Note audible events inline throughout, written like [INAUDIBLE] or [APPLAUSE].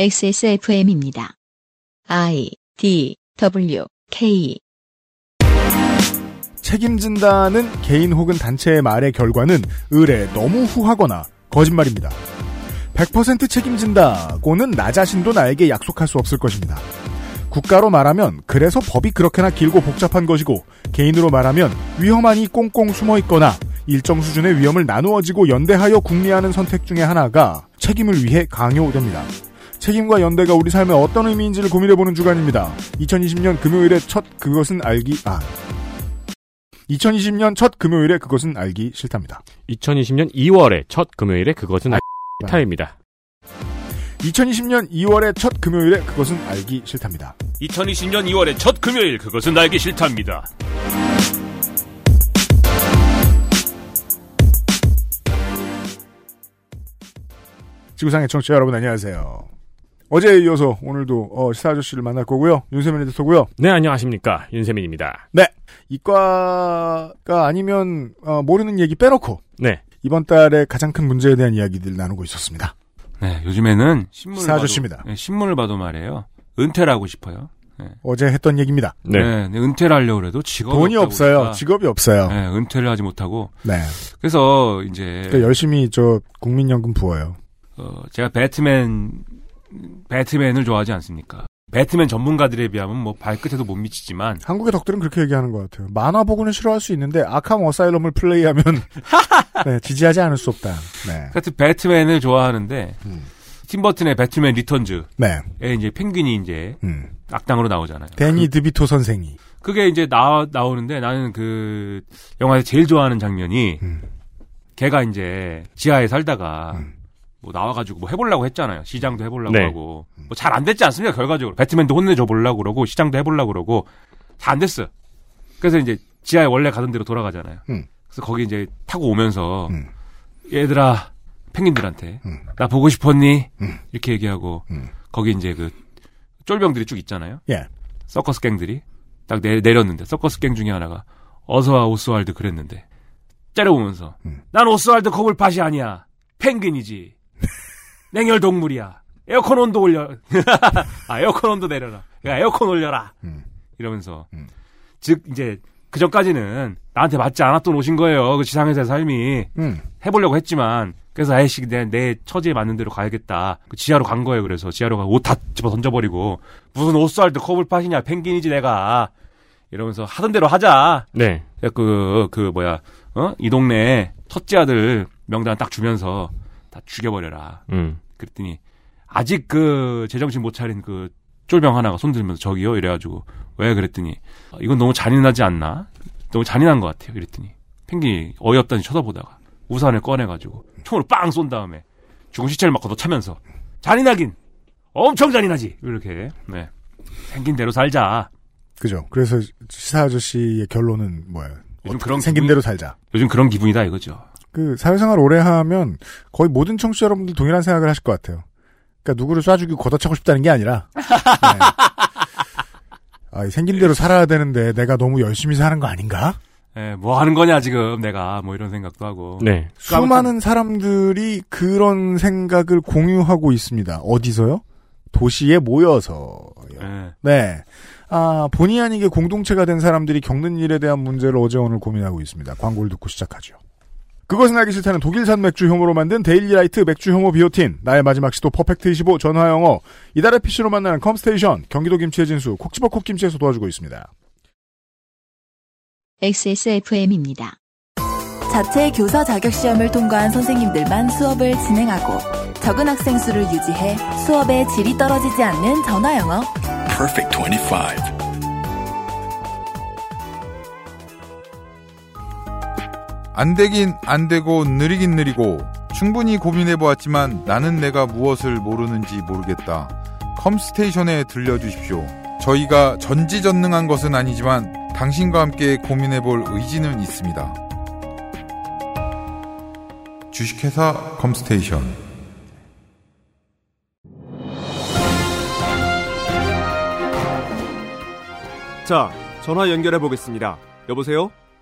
XSFM입니다. I D W K 책임진다는 개인 혹은 단체의 말의 결과는 을에 너무 후하거나 거짓말입니다. 100% 책임진다고는 나 자신도 나에게 약속할 수 없을 것입니다. 국가로 말하면 그래서 법이 그렇게나 길고 복잡한 것이고 개인으로 말하면 위험하니 꽁꽁 숨어 있거나 일정 수준의 위험을 나누어지고 연대하여 궁리하는 선택 중의 하나가 책임을 위해 강요됩니다. 책임과 연대가 우리 삶에 어떤 의미인지를 고민해보는 주간입니다. 2020년 금요일에 첫 그것은 알기 아 2020년 첫 금요일에 그것은 알기 싫답니다. 2020년 2월의 첫 금요일에 그것은 알 타입니다. 2020년 2월의 첫 금요일에 그것은 알기 싫답니다. 2020년 2월의 첫 금요일 그것은 알기 싫답니다. 지구상의 청취자 여러분 안녕하세요. 어제에 이어서 오늘도 어, 시사 아저씨를 만날 거고요. 윤세민 에디터고요. 네, 안녕하십니까. 윤세민입니다. 네. 이과가 아니면 어, 모르는 얘기 빼놓고 네. 이번 달에 가장 큰 문제에 대한 이야기들 나누고 있었습니다. 네, 요즘에는 신문을 시사 아저씨입니다. 봐도, 네, 신문을 봐도 말이에요. 은퇴를 하고 싶어요. 어제 했던 얘기입니다. 네. 네, 네, 은퇴를 하려고 해도 직업이 돈이 없어요. 그러니까, 직업이 없어요. 네, 은퇴를 하지 못하고 네. 그래서 이제 그러니까 열심히 저 국민연금 부어요. 어, 제가 배트맨 배트맨을 좋아하지 않습니까? 배트맨 전문가들에 비하면 뭐 발끝에도 못 미치지만 한국의 덕들은 그렇게 얘기하는 것 같아요. 만화 보고는 싫어할 수 있는데 아캄 어사일럼을 플레이하면 [LAUGHS] 네, 지지하지 않을 수 없다. 네. 하여튼 배트맨을 좋아하는데 음. 팀버튼의 배트맨 리턴즈에 네. 이제 펭귄이 이제 음. 악당으로 나오잖아요. 데니 드비토 선생이 그게 이제 나 나오는데 나는 그 영화에서 제일 좋아하는 장면이 음. 걔가 이제 지하에 살다가 음. 뭐 나와가지고 뭐 해보려고 했잖아요. 시장도 해보려고 네. 하고 뭐 잘 안 됐지 않습니까? 결과적으로 배트맨도 혼내줘 보려고 그러고 시장도 해보려고 그러고 잘안 됐어요. 그래서 이제 지하에 원래 가던 대로 돌아가잖아요. 음. 그래서 거기 이제 타고 오면서 음. 얘들아 펭귄들한테 음. 나 보고 싶었니? 음. 이렇게 얘기하고 음. 거기 이제 그 쫄병들이 쭉 있잖아요. 예. 서커스 갱들이 딱 내, 내렸는데 서커스 갱 중에 하나가 어서와 오스왈드 그랬는데 째려보면서 음. 난 오스왈드 코블팟이 아니야 펭귄이지 냉혈 동물이야. 에어컨 온도 올려. [LAUGHS] 아 에어컨 온도 내려라 야 에어컨 올려라. 음. 이러면서. 음. 즉 이제 그 전까지는 나한테 맞지 않았던 옷인 거예요. 그 지상에서의 삶이. 음. 해보려고 했지만. 그래서 아이씨 내, 내 처지에 맞는 대로 가야겠다. 그 지하로 간 거예요. 그래서 지하로 가 옷 다 집어 던져버리고. 무슨 오스왈드 코블팟이냐. 펭귄이지 내가. 이러면서 하던 대로 하자. 네. 그, 그, 뭐야, 어? 이 동네 첫째 아들 명단 딱 주면서 다 죽여버려라. 음. 그랬더니, 아직 그, 제정신 못 차린 그, 쫄병 하나가 손들면서 저기요? 이래가지고, 왜? 그랬더니, 아, 이건 너무 잔인하지 않나? 너무 잔인한 것 같아요. 이랬더니, 펭귄이 어이없다니 쳐다보다가, 우산을 꺼내가지고, 총으로 빵 쏜 다음에, 죽은 시체를 막 걷어차면서, 잔인하긴! 엄청 잔인하지! 이렇게, 네. 생긴 대로 살자. 그죠. 그래서 시사 아저씨의 결론은 뭐예요? 요즘 그런 생긴 기분이- 대로 살자. 요즘 그런 기분이다 이거죠. 그 사회생활 오래 하면 거의 모든 청취자 여러분들 동일한 생각을 하실 것 같아요. 그러니까 누구를 쏴 죽이고 걷어차고 싶다는 게 아니라 네. 아, 이 생긴 대로 살아야 되는데 내가 너무 열심히 사는 거 아닌가? 예, 뭐 하는 거냐 지금 내가 뭐 이런 생각도 하고. 네. 수많은 사람들이 그런 생각을 공유하고 있습니다. 어디서요? 도시에 모여서요. 예. 네. 아, 본의 아니게 공동체가 된 사람들이 겪는 일에 대한 문제를 어제 오늘 고민하고 있습니다. 광고를 듣고 시작하죠. 그것은 알기 싫다는 독일산 맥주 효모로 만든 데일리라이트 맥주 효모 비오틴, 나의 마지막 시도 퍼펙트 25 전화 영어, 이달의 PC로 만나는 컴스테이션, 경기도 김치의 진수, 콕 집어 콕 김치에서 도와주고 있습니다. XSFM입니다. 자체 교사 자격 시험을 통과한 선생님들만 수업을 진행하고 적은 학생 수를 유지해 수업의 질이 떨어지지 않는 전화 영어. Perfect 25. 안 되긴 안 되고 느리긴 느리고 충분히 고민해 보았지만 나는 내가 무엇을 모르는지 모르겠다. 컴스테이션에 들려주십시오. 저희가 전지전능한 것은 아니지만 당신과 함께 고민해 볼 의지는 있습니다. 주식회사 컴스테이션 자, 전화 연결해 보겠습니다. 여보세요?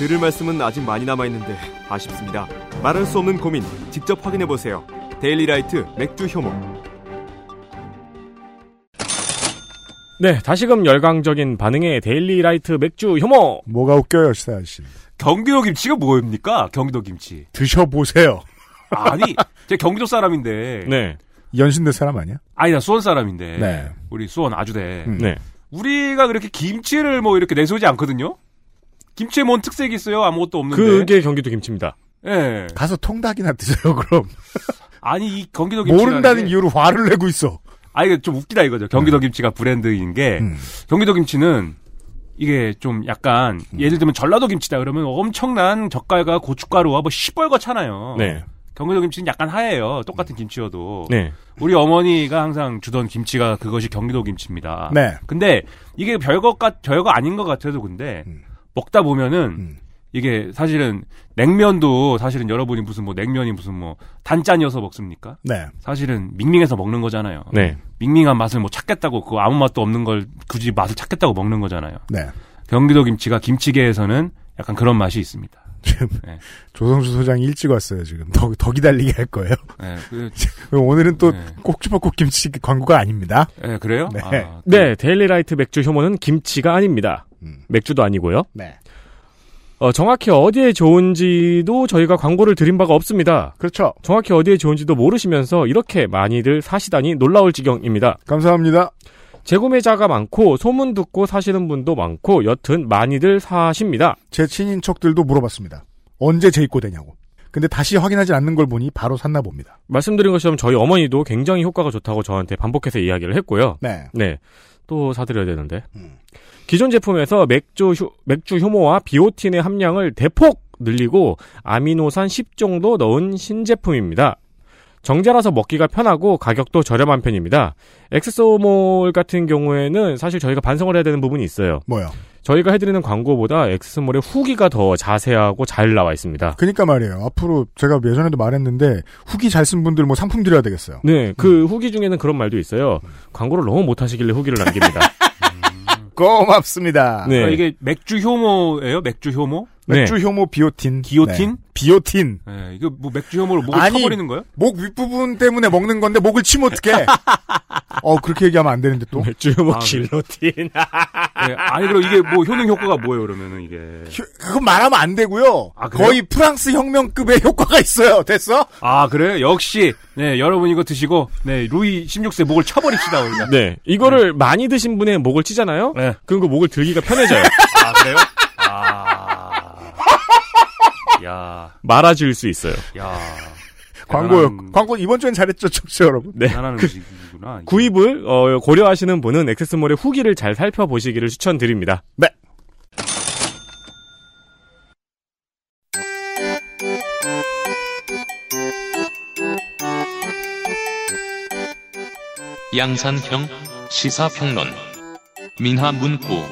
들을 말씀은 아직 많이 남아 있는데 아쉽습니다 말할 수 없는 고민 직접 확인해 보세요 데일리라이트 맥주 효모 네, 다시금 열광적인 반응의 데일리 라이트 맥주 효모. 뭐가 웃겨요, 시사 아저씨. 경기도 김치가 뭐입니까? 경기도 김치. 드셔보세요. 아니, 제가 경기도 사람인데. 네. 연신대 사람 아니야? 아니, 나 수원 사람인데. 네. 우리 수원 아주대. 음. 네. 우리가 그렇게 김치를 뭐 이렇게 내세우지 않거든요? 김치에 뭔 특색이 있어요? 아무것도 없는데. 그게 경기도 김치입니다. 예. 가서 통닭이나 드세요, 그럼. 아니, 이 경기도 김치. 모른다는 이유로 화를 내고 있어. 아, 이게 좀 웃기다 이거죠. 경기도 김치가 브랜드인 게, 음. 경기도 김치는 이게 좀 약간, 예를 들면 전라도 김치다 그러면 엄청난 젓갈과 고춧가루와 뭐 시뻘겋잖아요. 네. 경기도 김치는 약간 하얘요. 똑같은 김치여도. 네. 우리 어머니가 항상 주던 김치가 그것이 경기도 김치입니다. 네. 근데 이게 별것 같, 별거 아닌 것 같아도 근데 음. 먹다 보면은 음. 이게 사실은 냉면도 사실은 여러분이 무슨 뭐 냉면이 무슨 뭐 단짠이어서 먹습니까? 네. 사실은 밍밍해서 먹는 거잖아요. 네. 밍밍한 맛을 뭐 찾겠다고 그 아무 맛도 없는 걸 굳이 맛을 찾겠다고 먹는 거잖아요. 네. 경기도 김치가 김치계에서는 약간 그런 맛이 있습니다. 지금 네. [LAUGHS] 조성수 소장이 일찍 왔어요, 지금. 더, 더 기다리게 할 거예요. 네, 그, [LAUGHS] 오늘은 또 네. 꼭지볶고 김치 광고가 아닙니다. 네, 그래요? 네. 아, 네, 데일리 라이트 맥주 효모는 김치가 아닙니다. 음. 맥주도 아니고요. 네. 어, 정확히 어디에 좋은지도 저희가 광고를 드린 바가 없습니다. 그렇죠. 정확히 어디에 좋은지도 모르시면서 이렇게 많이들 사시다니 놀라울 지경입니다. 감사합니다. 재구매자가 많고 소문 듣고 사시는 분도 많고 여튼 많이들 사십니다. 제 친인척들도 물어봤습니다. 언제 재입고되냐고. 근데 다시 확인하지 않는 걸 보니 바로 샀나 봅니다. 말씀드린 것처럼 저희 어머니도 굉장히 효과가 좋다고 저한테 반복해서 이야기를 했고요. 네. 네. 또 사드려야 되는데. 음. 기존 제품에서 맥주, 효, 맥주 효모와 비오틴의 함량을 대폭 늘리고 아미노산 10 정도 넣은 신제품입니다. 정제라서 먹기가 편하고 가격도 저렴한 편입니다. 엑스소몰 같은 경우에는 사실 저희가 반성을 해야 되는 부분이 있어요. 뭐요? 저희가 해드리는 광고보다 엑스소몰의 후기가 더 자세하고 잘 나와 있습니다. 그니까 말이에요. 앞으로 제가 예전에도 말했는데 후기 잘 쓴 분들 뭐 상품 드려야 되겠어요. 네, 그 후기 중에는 그런 말도 있어요. 광고를 너무 못하시길래 후기를 남깁니다. [LAUGHS] 고맙습니다. 네. 아, 이게 맥주 효모예요? 맥주 효모? 맥주 효모 비오틴. 기오틴? 네. 비오틴. 네, 이거 뭐 맥주 효모를 목을 아니, 쳐버리는 거예요? 목 윗부분 때문에 먹는 건데 목을 치면 어떡해. [LAUGHS] 어, 그렇게 얘기하면 안 되는데 또. 맥주 효모 아, 길로틴. 네, 아니 그럼 이게 뭐 효능 효과가 뭐예요? 그러면은 이게 휴- 그건 말하면 안 되고요. 아, 그래요? 거의 프랑스 혁명급의 [LAUGHS] 효과가 있어요. 됐어? 아 그래요? 역시 네 여러분 이거 드시고 네 루이 16세 목을 쳐버립시다 우리가. 네. 이거를 많이 드신 분의 목을 치잖아요? 네. 그럼 그 목을 들기가 편해져요. [LAUGHS] 아 그래요? 아. 야, 말아줄 수 있어요. 야. [LAUGHS] 광고요. 대단한- 광고 이번 주엔 잘했죠, 청취자 여러분. 네. 대단한 음식이구나. 이게. 구입을 어, 고려하시는 분은 엑세스몰의 후기를 잘 살펴보시기를 추천드립니다. 네. 양산형 시사평론 민하 문구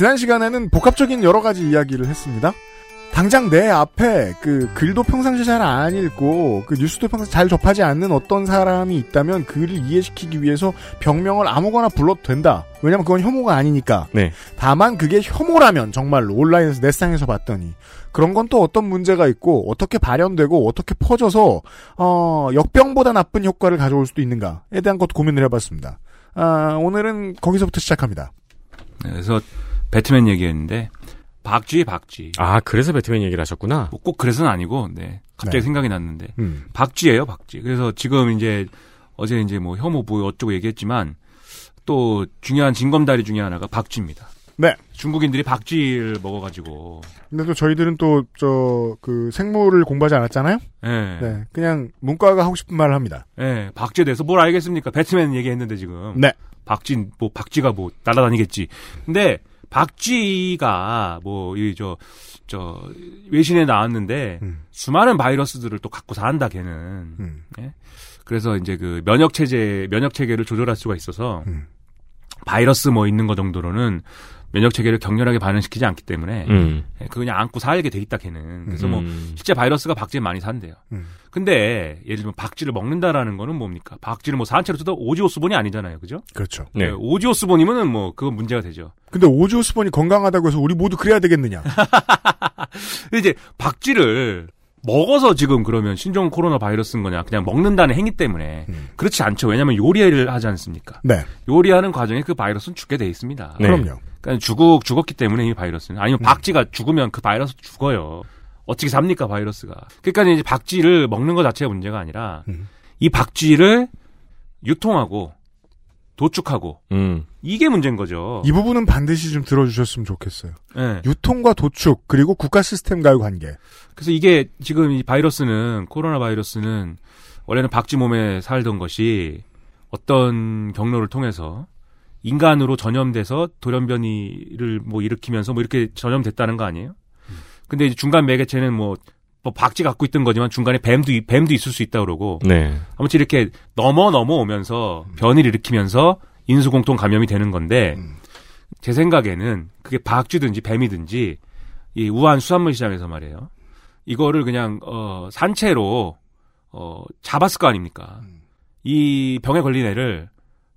지난 시간에는 복합적인 여러 가지 이야기를 했습니다. 당장 내 앞에 그 글도 평상시 잘 안 읽고 그 뉴스도 평상시 잘 접하지 않는 어떤 사람이 있다면 그를 이해시키기 위해서 병명을 아무거나 불러도 된다. 왜냐면 그건 혐오가 아니니까. 네. 다만 그게 혐오라면 정말로 온라인에서 넷상에서 봤더니 그런 건 또 어떤 문제가 있고 어떻게 발현되고 어떻게 퍼져서 어 역병보다 나쁜 효과를 가져올 수도 있는가에 대한 것도 고민을 해봤습니다. 아, 오늘은 거기서부터 시작합니다. 네, 그래서 배트맨 얘기했는데 박쥐 박쥐. 아, 그래서 배트맨 얘기를 하셨구나. 뭐 꼭 그래서는 아니고 네 갑자기 네. 생각이 났는데 음. 박쥐예요 박쥐. 그래서 지금 이제 어제 이제 뭐 혐오 뭐 어쩌고 얘기했지만 또 중요한 징검다리 중에 하나가 박쥐입니다. 네. 중국인들이 박쥐를 먹어가지고 근데 또 저희들은 또 저 그 생물을 공부하지 않았잖아요. 예, 네, 그냥 문과가 하고 싶은 말을 합니다. 예, 박쥐에 대해서 뭘 알겠습니까? 배트맨 얘기했는데 지금 네. 박쥐 뭐 박쥐가 뭐 날아다니겠지. 근데 박쥐가 뭐 이 저 저 외신에 나왔는데 수많은 바이러스들을 또 갖고 산다 걔는. 음. 예? 그래서 이제 그 면역 체제 면역 체계를 조절할 수가 있어서 바이러스 뭐 있는 거 정도로는 면역 체계를 격렬하게 반응시키지 않기 때문에 음. 예, 그 그냥 안고 살게 돼 있다 걔는. 그래서 뭐 음. 실제 바이러스가 박쥐에 많이 산대요. 음. 근데 예를 들면 박쥐를 먹는다라는 거는 뭡니까? 박쥐를 뭐 산채로 뜯어 오지오스본이 아니잖아요. 그죠? 그렇죠. 네. 예, 오지오스본이면은 뭐 그건 문제가 되죠. 근데 오지오스본이 건강하다고 해서 우리 모두 그래야 되겠느냐? [LAUGHS] 근데 이제 박쥐를 먹어서 지금 그러면 신종 코로나 바이러스인 거냐? 그냥 먹는다는 행위 때문에 그렇지 않죠. 왜냐하면 요리를 하지 않습니까? 네. 요리하는 과정에 그 바이러스는 죽게 돼 있습니다. 네. 그럼요. 그러니까 죽 죽었기 때문에 이 바이러스는 아니면 박쥐가 죽으면 그 바이러스 죽어요. 어떻게 삽니까 바이러스가? 그러니까 이제 박쥐를 먹는 것 자체가 문제가 아니라 음. 이 박쥐를 유통하고 도축하고 음. 이게 문제인 거죠. 이 부분은 반드시 좀 들어주셨으면 좋겠어요. 예. 유통과 도축 그리고 국가 시스템과의 관계. 그래서 이게 지금 이 바이러스는 코로나 바이러스는 원래는 박쥐 몸에 살던 것이 어떤 경로를 통해서 인간으로 전염돼서 돌연변이를 뭐 일으키면서 뭐 이렇게 전염됐다는 거 아니에요? 근데 이제 중간 매개체는 뭐, 뭐 박쥐 갖고 있던 거지만 중간에 뱀도 이- 뱀도 있을 수 있다 그러고 네. 아무튼 이렇게 넘어 넘어오면서 변이를 일으키면서 인수공통 감염이 되는 건데 제 생각에는 그게 박쥐든지 뱀이든지 이 우한 수산물 시장에서 말이에요. 이거를 그냥 어 산채로 어 잡았을 거 아닙니까? 이 병에 걸린 애를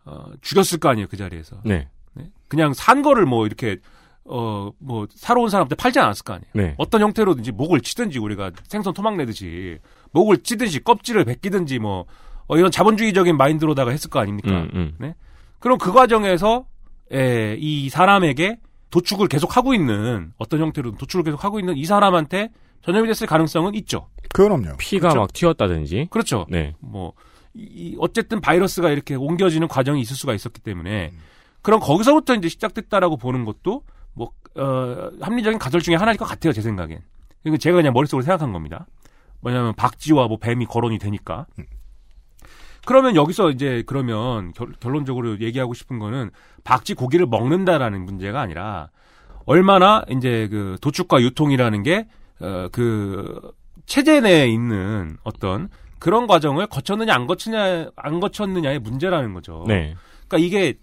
어 죽였을 거 아니에요 그 자리에서. 네. 네? 그냥 산 거를 뭐 이렇게 어 뭐 사러 온 사람한테 팔지 않았을 거 아니에요. 네. 어떤 형태로든지 목을 치든지 우리가 생선 토막 내듯이 목을 치든지 껍질을 벗기든지 뭐 어, 이런 자본주의적인 마인드로다가 했을 거 아닙니까? 음, 음. 네? 그럼 그 과정에서 에, 이 사람에게 도축을 계속 하고 있는 어떤 형태로든 도축을 계속 하고 있는 이 사람한테 전염이 됐을 가능성은 있죠. 그럼요. 피가 그렇죠? 막 튀었다든지. 그렇죠. 네. 뭐 이, 이 어쨌든 바이러스가 이렇게 옮겨지는 과정이 있을 수가 있었기 때문에 그럼 거기서부터 이제 시작됐다라고 보는 것도 뭐 어, 합리적인 가설 중에 하나일 것 같아요 제 생각엔. 이거 제가 그냥 머릿속으로 생각한 겁니다. 뭐냐면 박쥐와 뭐 뱀이 거론이 되니까. 그러면 여기서 이제 그러면 결, 결론적으로 얘기하고 싶은 거는 박쥐 고기를 먹는다라는 문제가 아니라 얼마나 이제 그 도축과 유통이라는 게 어, 그 체제 내에 있는 어떤 그런 과정을 거쳤느냐 안 거쳤느냐 안 거쳤느냐의 문제라는 거죠. 네. 그러니까 이게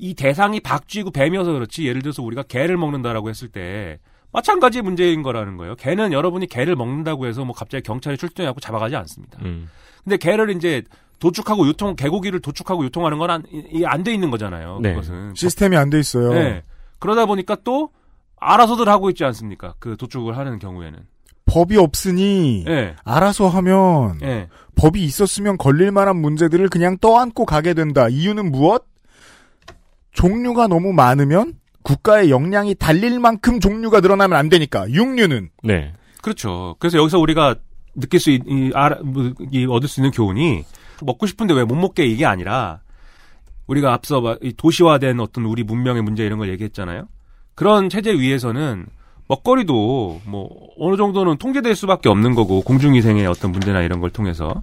이 대상이 박쥐고 뱀이어서 그렇지 예를 들어서 우리가 개를 먹는다라고 했을 때 마찬가지 문제인 거라는 거예요. 개는 여러분이 개를 먹는다고 해서 뭐 갑자기 경찰이 출동해갖고 잡아가지 않습니다. 음. 근데 개를 이제 도축하고 유통 개고기를 도축하고 유통하는 건안돼 있는 거잖아요. 네. 그것은 시스템이 안 돼 있어요. 네. 그러다 보니까 또 알아서들 하고 있지 않습니까? 그 도축을 하는 경우에는. 법이 없으니 예. 알아서 하면 예. 법이 있었으면 걸릴 만한 문제들을 그냥 떠안고 가게 된다. 이유는 무엇? 종류가 너무 많으면 국가의 역량이 달릴 만큼 종류가 늘어나면 안 되니까. 육류는 네. 그렇죠. 그래서 여기서 우리가 느낄 수, 있, 이, 알아, 뭐, 이, 얻을 수 있는 교훈이 먹고 싶은데 왜 못 먹게 이게 아니라 우리가 앞서 도시화된 어떤 우리 문명의 문제 이런 걸 얘기했잖아요. 그런 체제 위에서는 먹거리도 뭐 어느 정도는 통제될 수밖에 없는 거고 공중위생의 어떤 문제나 이런 걸 통해서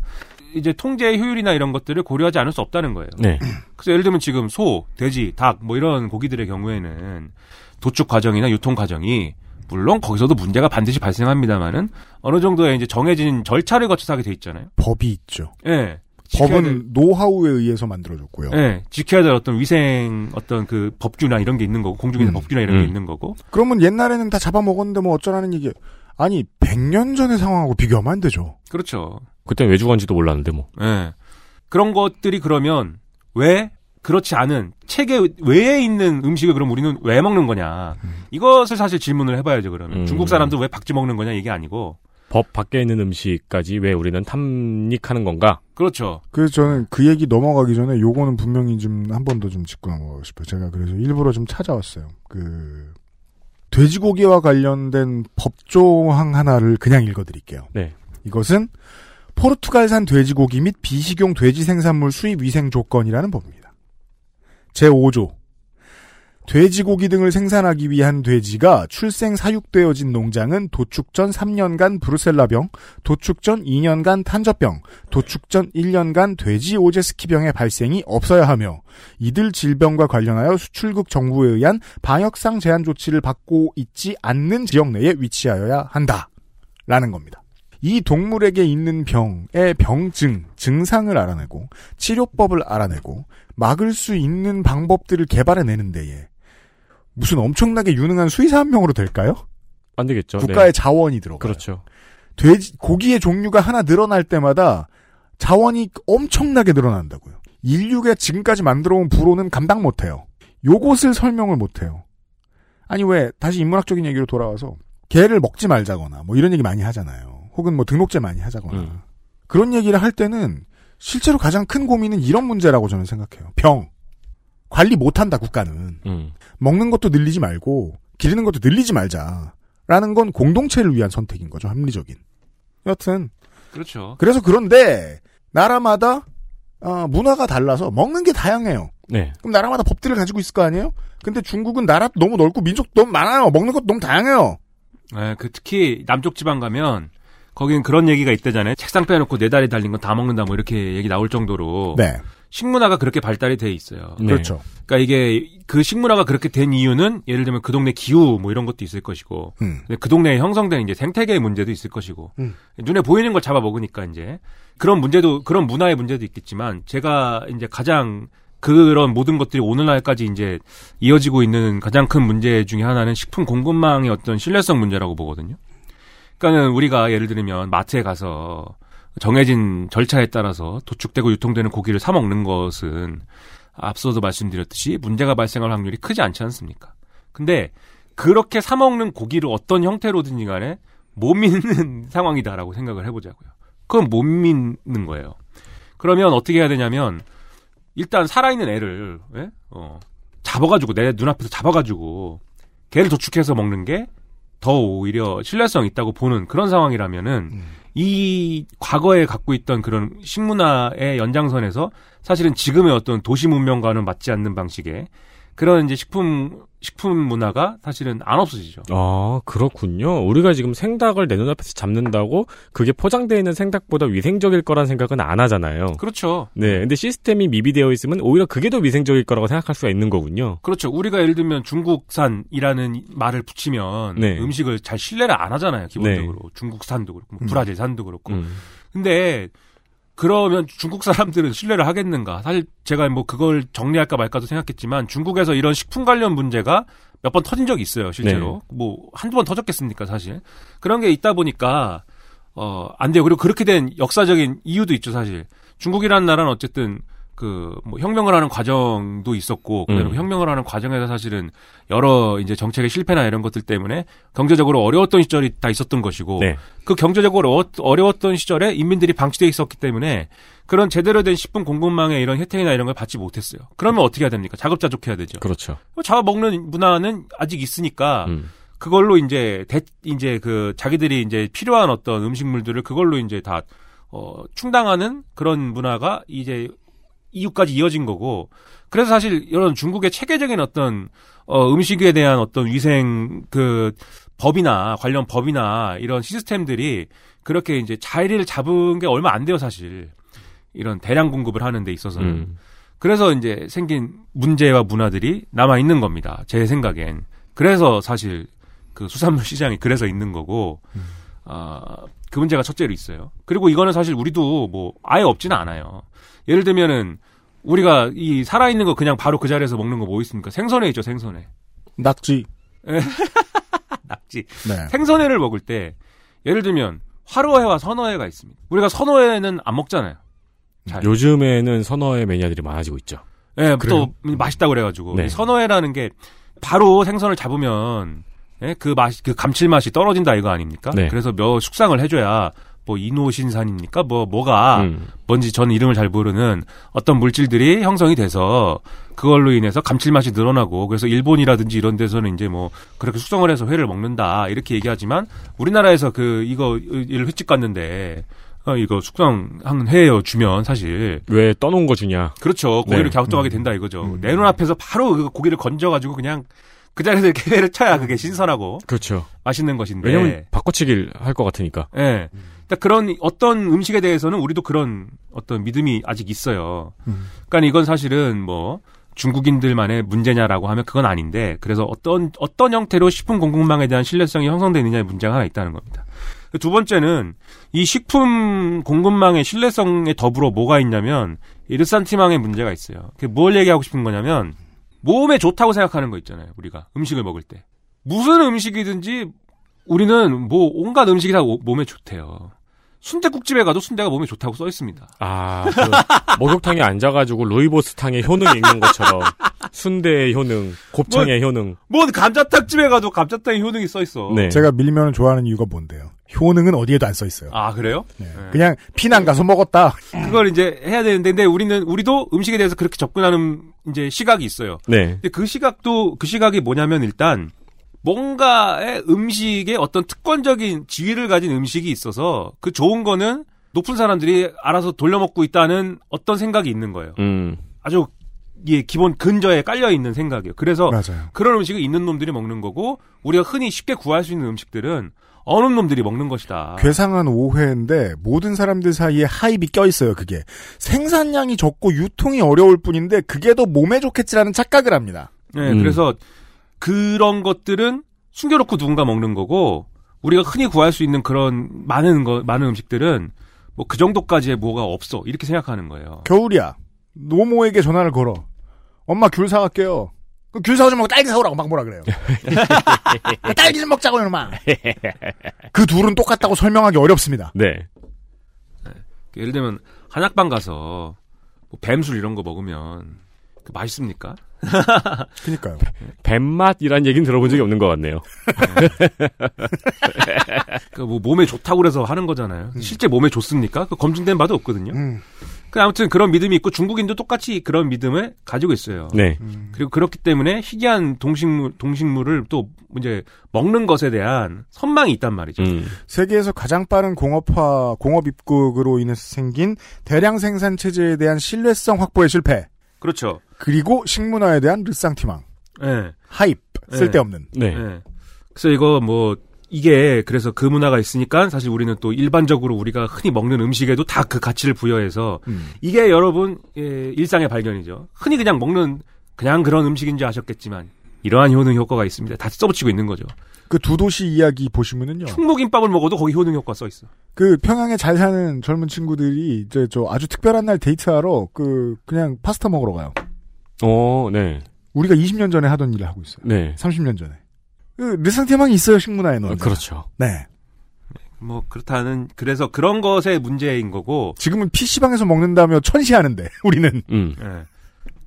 이제 통제의 효율이나 이런 것들을 고려하지 않을 수 없다는 거예요. 네. 그래서 예를 들면 지금 소, 돼지, 닭 뭐 이런 고기들의 경우에는 도축 과정이나 유통 과정이 물론 거기서도 문제가 반드시 발생합니다만은 어느 정도의 이제 정해진 절차를 거쳐서 하게 돼 있잖아요. 법이 있죠. 예. 될- 법은 노하우에 의해서 만들어졌고요. 예, 지켜야 될 어떤 위생 어떤 그 법규나 이런 게 있는 거고 공중위생 음. 법규나 이런 게 음. 있는 거고 그러면 옛날에는 다 잡아먹었는데 뭐 어쩌라는 얘기. 아니 100년 전의 상황하고 비교하면 안 되죠. 그렇죠. 그때 왜 죽었는지도 몰랐는데 뭐. 예. 그런 것들이 그러면 왜 그렇지 않은 체계 외에 있는 음식을 그럼 우리는 왜 먹는 거냐. 이것을 사실 질문을 해봐야죠, 그러면. 음. 중국 사람도 왜 박쥐 먹는 거냐, 이게 아니고. 법 밖에 있는 음식까지 왜 우리는 탐닉하는 건가? 그렇죠. 그래서 저는 그 얘기 넘어가기 전에 요거는 분명히 좀 한 번 더 좀 짚고 넘어가고 싶어요. 제가 그래서 일부러 좀 찾아왔어요. 그 돼지고기와 관련된 법조항 하나를 그냥 읽어드릴게요. 네. 이것은 포르투갈산 돼지고기 및 비식용 돼지 생산물 수입 위생 조건이라는 법입니다. 제5조 돼지고기 등을 생산하기 위한 돼지가 출생 사육되어진 농장은 도축 전 3년간 브루셀라병, 도축 전 2년간 탄저병, 도축 전 1년간 돼지 오제스키병의 발생이 없어야 하며 이들 질병과 관련하여 수출국 정부에 의한 방역상 제한 조치를 받고 있지 않는 지역 내에 위치하여야 한다. 라는 겁니다. 이 동물에게 있는 병의 병증, 증상을 알아내고 치료법을 알아내고 막을 수 있는 방법들을 개발해내는 데에 무슨 엄청나게 유능한 수의사 한 명으로 될까요? 안 되겠죠. 국가의 네. 자원이 들어가요. 그렇죠. 돼지 고기의 종류가 하나 늘어날 때마다 자원이 엄청나게 늘어난다고요. 인류가 지금까지 만들어온 부로는 감당 못해요. 요것을 설명을 못해요. 아니 왜 다시 인문학적인 얘기로 돌아와서 개를 먹지 말자거나 뭐 이런 얘기 많이 하잖아요. 혹은 뭐 등록제 많이 하자거나 음. 그런 얘기를 할 때는 실제로 가장 큰 고민은 이런 문제라고 저는 생각해요. 병 관리 못한다 국가는 음. 먹는 것도 늘리지 말고 기르는 것도 늘리지 말자라는 건 공동체를 위한 선택인 거죠 합리적인. 여튼 그렇죠. 그래서 그런데 나라마다 어, 문화가 달라서 먹는 게 다양해요. 네. 그럼 나라마다 법들을 가지고 있을 거 아니에요? 근데 중국은 나라 너무 넓고 민족 너무 많아요. 먹는 것도 너무 다양해요. 네, 그 특히 남쪽 지방 가면 거긴 그런 얘기가 있대잖아요. 책상 빼놓고 네 다리 달린 건 다 먹는다 뭐 이렇게 얘기 나올 정도로 네. 식문화가 그렇게 발달이 돼 있어요. 네. 그렇죠. 그러니까 이게 그 식문화가 그렇게 된 이유는 예를 들면 그 동네 기후 뭐 이런 것도 있을 것이고 음. 그 동네에 형성된 이제 생태계의 문제도 있을 것이고 음. 눈에 보이는 걸 잡아 먹으니까 이제 그런 문제도 그런 문화의 문제도 있겠지만 제가 이제 가장 그런 모든 것들이 오늘날까지 이제 이어지고 있는 가장 큰 문제 중에 하나는 식품 공급망의 어떤 신뢰성 문제라고 보거든요. 그러니까는 우리가 예를 들면 마트에 가서 정해진 절차에 따라서 도축되고 유통되는 고기를 사 먹는 것은 앞서도 말씀드렸듯이 문제가 발생할 확률이 크지 않지 않습니까? 근데 그렇게 사 먹는 고기를 어떤 형태로든지 간에 못 믿는 [LAUGHS] 상황이다라고 생각을 해보자고요. 그건 못 믿는 거예요. 그러면 어떻게 해야 되냐면 일단 살아있는 애를 예? 어, 잡아가지고 내 눈앞에서 잡아가지고 걔를 도축해서 먹는 게 더 오히려 신뢰성 있다고 보는 그런 상황이라면은 이 과거에 갖고 있던 그런 식문화의 연장선에서 사실은 지금의 어떤 도시 문명과는 맞지 않는 방식의 그런 이제 식품 식품 문화가 사실은 안 없어지죠. 아, 그렇군요. 우리가 지금 생닭을 내 눈앞에서 잡는다고 그게 포장되어 있는 생닭보다 위생적일 거란 생각은 안 하잖아요. 그렇죠. 네. 근데 시스템이 미비되어 있으면 오히려 그게 더 위생적일 거라고 생각할 수가 있는 거군요. 그렇죠. 우리가 예를 들면 중국산이라는 말을 붙이면 네. 음식을 잘 신뢰를 안 하잖아요. 기본적으로 중국산도 그렇고 뭐 음. 브라질산도 그렇고. 음. 근데 그러면 중국 사람들은 신뢰를 하겠는가? 사실 제가 뭐 그걸 정리할까 말까도 생각했지만 중국에서 이런 식품 관련 문제가 몇 번 터진 적이 있어요, 실제로. 뭐 한두 번 터졌겠습니까, 사실. 그런 게 있다 보니까 어, 안 돼요. 그리고 그렇게 된 역사적인 이유도 있죠, 사실. 중국이라는 나라는 어쨌든 그, 뭐, 혁명을 하는 과정도 있었고, 그리고 음. 혁명을 하는 과정에서 사실은 여러 이제 정책의 실패나 이런 것들 때문에 경제적으로 어려웠던 시절이 다 있었던 것이고, 네. 그 경제적으로 어려- 어려웠던 시절에 인민들이 방치돼 있었기 때문에 그런 제대로 된 식품 공급망의 이런 혜택이나 이런 걸 받지 못했어요. 그러면 어떻게 해야 됩니까? 자급자족해야 되죠. 그렇죠. 잡아먹는 문화는 아직 있으니까, 음. 그걸로 이제 대, 이제 그 자기들이 이제 필요한 어떤 음식물들을 그걸로 이제 다 어, 충당하는 그런 문화가 이제 이후까지 이어진 거고 그래서 사실 이런 중국의 체계적인 어떤 어, 음식에 대한 어떤 위생 그 법이나 관련 법이나 이런 시스템들이 그렇게 이제 자리를 잡은 게 얼마 안 돼요 사실 이런 대량 공급을 하는 데 있어서는 음. 그래서 이제 생긴 문제와 문화들이 남아 있는 겁니다. 제 생각엔. 그래서 사실 그 수산물 [LAUGHS] 시장이 그래서 있는 거고, 아, 그 문제가 첫째로 있어요. 그리고 이거는 사실 우리도 뭐 아예 없지는 않아요. 예를 들면은 우리가 이 살아있는 거 그냥 바로 그 자리에서 먹는 거 뭐 있습니까? 생선회 있죠, 생선회. 낙지. [LAUGHS] 낙지. 네. 생선회를 먹을 때 예를 들면 화로회와 선어회가 있습니다. 우리가 선어회는 안 먹잖아요. 잘. 요즘에는 선어의 매니아들이 많아지고 있죠. 예, 그래요? 또 맛있다고 그래가지고 네. 이 선어회라는 게 바로 생선을 잡으면 예, 그 맛, 그 감칠맛이 떨어진다 이거 아닙니까? 네. 그래서 몇 숙성을 해줘야 뭐 이노신산입니까? 뭐 뭐가 음. 뭔지 저는 이름을 잘 모르는 어떤 물질들이 형성이 돼서 그걸로 인해서 감칠맛이 늘어나고 그래서 일본이라든지 이런 데서는 이제 뭐 그렇게 숙성을 해서 회를 먹는다 이렇게 얘기하지만 우리나라에서 그 이거 일 횟집 갔는데 어, 이거 숙성한 회예요 주면 사실 왜 떠놓은 거 주냐? 그렇죠 고기를 네. 갸우뚱하게 된다 이거죠 내 눈 앞에서 바로 그 고기를 건져가지고 그냥 그 자리에서 이렇게 회를 쳐야 그게 신선하고 그렇죠. 맛있는 것인데 왜냐면 바꿔치기를 할 것 같으니까. 예. 그러니까 그런 어떤 음식에 대해서는 우리도 그런 어떤 믿음이 아직 있어요. 그러니까 이건 사실은 뭐 중국인들만의 문제냐라고 하면 그건 아닌데 그래서 어떤 어떤 형태로 식품 공급망에 대한 신뢰성이 형성되느냐의 문제가 하나 있다는 겁니다. 두 번째는 이 식품 공급망의 신뢰성에 더불어 뭐가 있냐면 이 르산티망의 문제가 있어요. 그게 뭘 얘기하고 싶은 거냐면 몸에 좋다고 생각하는 거 있잖아요. 우리가 음식을 먹을 때 무슨 음식이든지 우리는 뭐 온갖 음식이 다 오- 몸에 좋대요. 순대국집에 가도 순대가 몸에 좋다고 써 있습니다. 아, 그 목욕탕에 앉아가지고 루이보스탕의 효능 읽는 것처럼 순대의 효능, 곱창의 효능. 뭐 감자탕집에 가도 감자탕의 효능이 써 있어. 네. 제가 밀면을 좋아하는 이유가 뭔데요? 효능은 어디에도 안 써 있어요. 아 그래요? 그냥 피난 가서 먹었다. 그걸 이제 해야 되는데 근데 우리는 우리도 음식에 대해서 그렇게 접근하는 이제 시각이 있어요. 네. 근데 그 시각도 그 시각이 뭐냐면 일단 뭔가의 음식에 어떤 특권적인 지위를 가진 음식이 있어서 그 좋은 거는 높은 사람들이 알아서 돌려먹고 있다는 어떤 생각이 있는 거예요. 음. 아주 예, 기본 근저에 깔려 있는 생각이에요. 그래서 맞아요. 그런 음식이 있는 놈들이 먹는 거고 우리가 흔히 쉽게 구할 수 있는 음식들은 어느 놈들이 먹는 것이다. 괴상한 오해인데 모든 사람들 사이에 하입이 껴 있어요. 그게 생산량이 적고 유통이 어려울 뿐인데 그게 더 몸에 좋겠지라는 착각을 합니다. 네, 음. 그래서 그런 것들은 숨겨놓고 누군가 먹는 거고 우리가 흔히 구할 수 있는 그런 많은 거 많은 음식들은 뭐 그 정도까지의 뭐가 없어 이렇게 생각하는 거예요. 겨울이야. 노모에게 전화를 걸어. 엄마 귤 사갈게요. 그귤 사오지 말고 딸기 사오라고 막 뭐라 그래요. [LAUGHS] 딸기 좀 먹자고 이놈아. 그 둘은 똑같다고 설명하기 어렵습니다. 네. 예를 들면 한약방 가서 뭐 뱀술 이런 거 먹으면 그 맛있습니까? [LAUGHS] 그니까요. 뱀맛이란 얘기는 들어본 적이 없는 것 같네요. [LAUGHS] 그뭐 몸에 좋다고 그래서 하는 거잖아요. 실제 몸에 좋습니까? 그 검증된 바도 없거든요. 음. 그 아무튼 그런 믿음이 있고 중국인도 똑같이 그런 믿음을 가지고 있어요. 네. 그리고 그렇기 때문에 희귀한 동식물 동식물을 또 이제 먹는 것에 대한 선망이 있단 말이죠. 음. 세계에서 가장 빠른 공업화, 공업 입국으로 인해서 생긴 대량 생산 체제에 대한 신뢰성 확보의 실패. 그렇죠. 그리고 식문화에 대한 르쌍티망. 예. 하입. 네. 쓸데없는. 네. 예. 그래서 이거 뭐 이게 그래서 그 문화가 있으니까 사실 우리는 또 일반적으로 우리가 흔히 먹는 음식에도 다 그 가치를 부여해서 음. 이게 여러분 예, 일상의 발견이죠. 흔히 그냥 먹는 그냥 그런 음식인 줄 아셨겠지만 이러한 효능 효과가 있습니다. 다 써붙이고 있는 거죠. 그 두 도시 이야기 보시면은요. 충무김밥을 먹어도 거기 효능 효과 써 있어. 그 평양에 잘 사는 젊은 친구들이 이제 저 아주 특별한 날 데이트하러 그 그냥 파스타 먹으러 가요. 어, 네. 우리가 20년 전에 하던 일을 하고 있어요. 네. 30년 전에. 그 르상티망이 있어요 식문화에는. 어, 그렇죠. 네. 뭐 그렇다는 그래서 그런 것의 문제인 거고. 지금은 PC방에서 먹는다며 천시하는데 [LAUGHS] 우리는. 음. 예.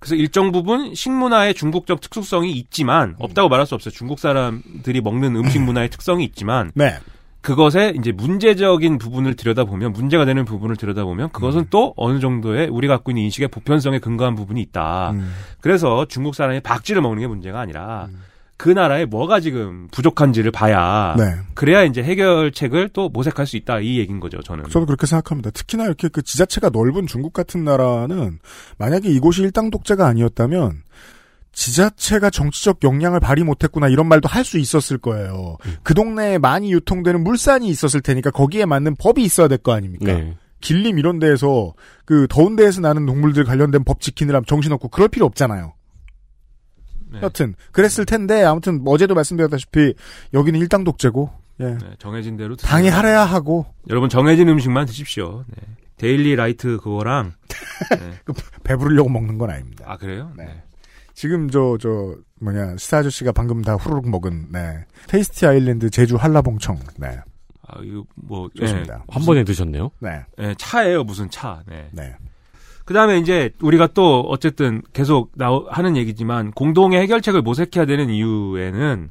그래서 일정 부분 식문화의 중국적 특수성이 있지만 없다고 말할 수 없어요. 중국 사람들이 먹는 음식 문화의 [CLEARS THROAT] 특성이 있지만 네. 그것에 이제 문제적인 부분을 들여다보면 문제가 되는 부분을 들여다보면 그것은 또 어느 정도의 우리가 갖고 있는 인식의 보편성에 근거한 부분이 있다. 음. 그래서 중국 사람이 박쥐를 먹는 게 문제가 아니라 그 나라에 뭐가 지금 부족한지를 봐야 네. 그래야 이제 해결책을 또 모색할 수 있다 이 얘기인 거죠. 저는. 저도 그렇게 생각합니다. 특히나 이렇게 그 지자체가 넓은 중국 같은 나라는 만약에 이곳이 일당 독재가 아니었다면 지자체가 정치적 역량을 발휘 못했구나 이런 말도 할 수 있었을 거예요. 그 동네에 많이 유통되는 물산이 있었을 테니까 거기에 맞는 법이 있어야 될 거 아닙니까? 네. 길림 이런 데에서 그 더운 데에서 나는 동물들 관련된 법 지키느라 정신없고 그럴 필요 없잖아요. 네. 여튼 그랬을 텐데 아무튼 어제도 말씀드렸다시피 여기는 일당 독재고 예. 네, 정해진 대로 드세요. 당이 하래야 하고 여러분 정해진 음식만 드십시오. 네. 데일리 라이트 그거랑 [LAUGHS] 네. 배부르려고 먹는 건 아닙니다. 아 그래요? 네. 지금 저저 뭐냐 스타 아저씨가 방금 다 후루룩 먹은 네 테이스티 아일랜드 제주 한라봉청 네 아 이거 뭐 좋습니다. 예, 한 번에 드셨네요. 네. 예, 차예요 무슨 차. 네. 네. 그 다음에 이제 우리가 또 어쨌든 계속 나오, 하는 얘기지만 공동의 해결책을 모색해야 되는 이유에는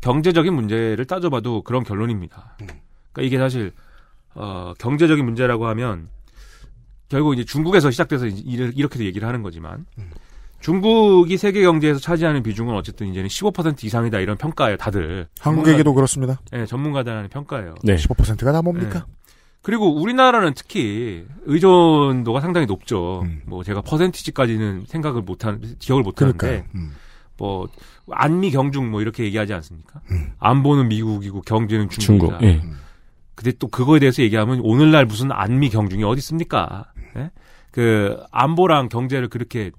경제적인 문제를 따져봐도 그런 결론입니다. 그러니까 이게 사실 어, 경제적인 문제라고 하면 결국 이제 중국에서 시작돼서 이제 이렇게도 얘기를 하는 거지만 중국이 세계 경제에서 차지하는 비중은 어쨌든 이제는 15% 이상이다 이런 평가예요, 다들. 한국에게도 그렇습니다. 예, 전문가들 하는 평가예요. 네. 15%가 다 뭡니까? 네. 그리고 우리나라는 특히 의존도가 상당히 높죠. 음. 뭐 제가 퍼센티지까지는 생각을 못한 기억을 못하는데. 음. 뭐 안미 경중 뭐 이렇게 얘기하지 않습니까? 음. 안보는 미국이고 경제는 중국. 중국이다. 예. 근데 또 그거에 대해서 얘기하면 오늘날 무슨 안미 경중이 어디 있습니까? 예? 그 안보랑 경제를 그렇게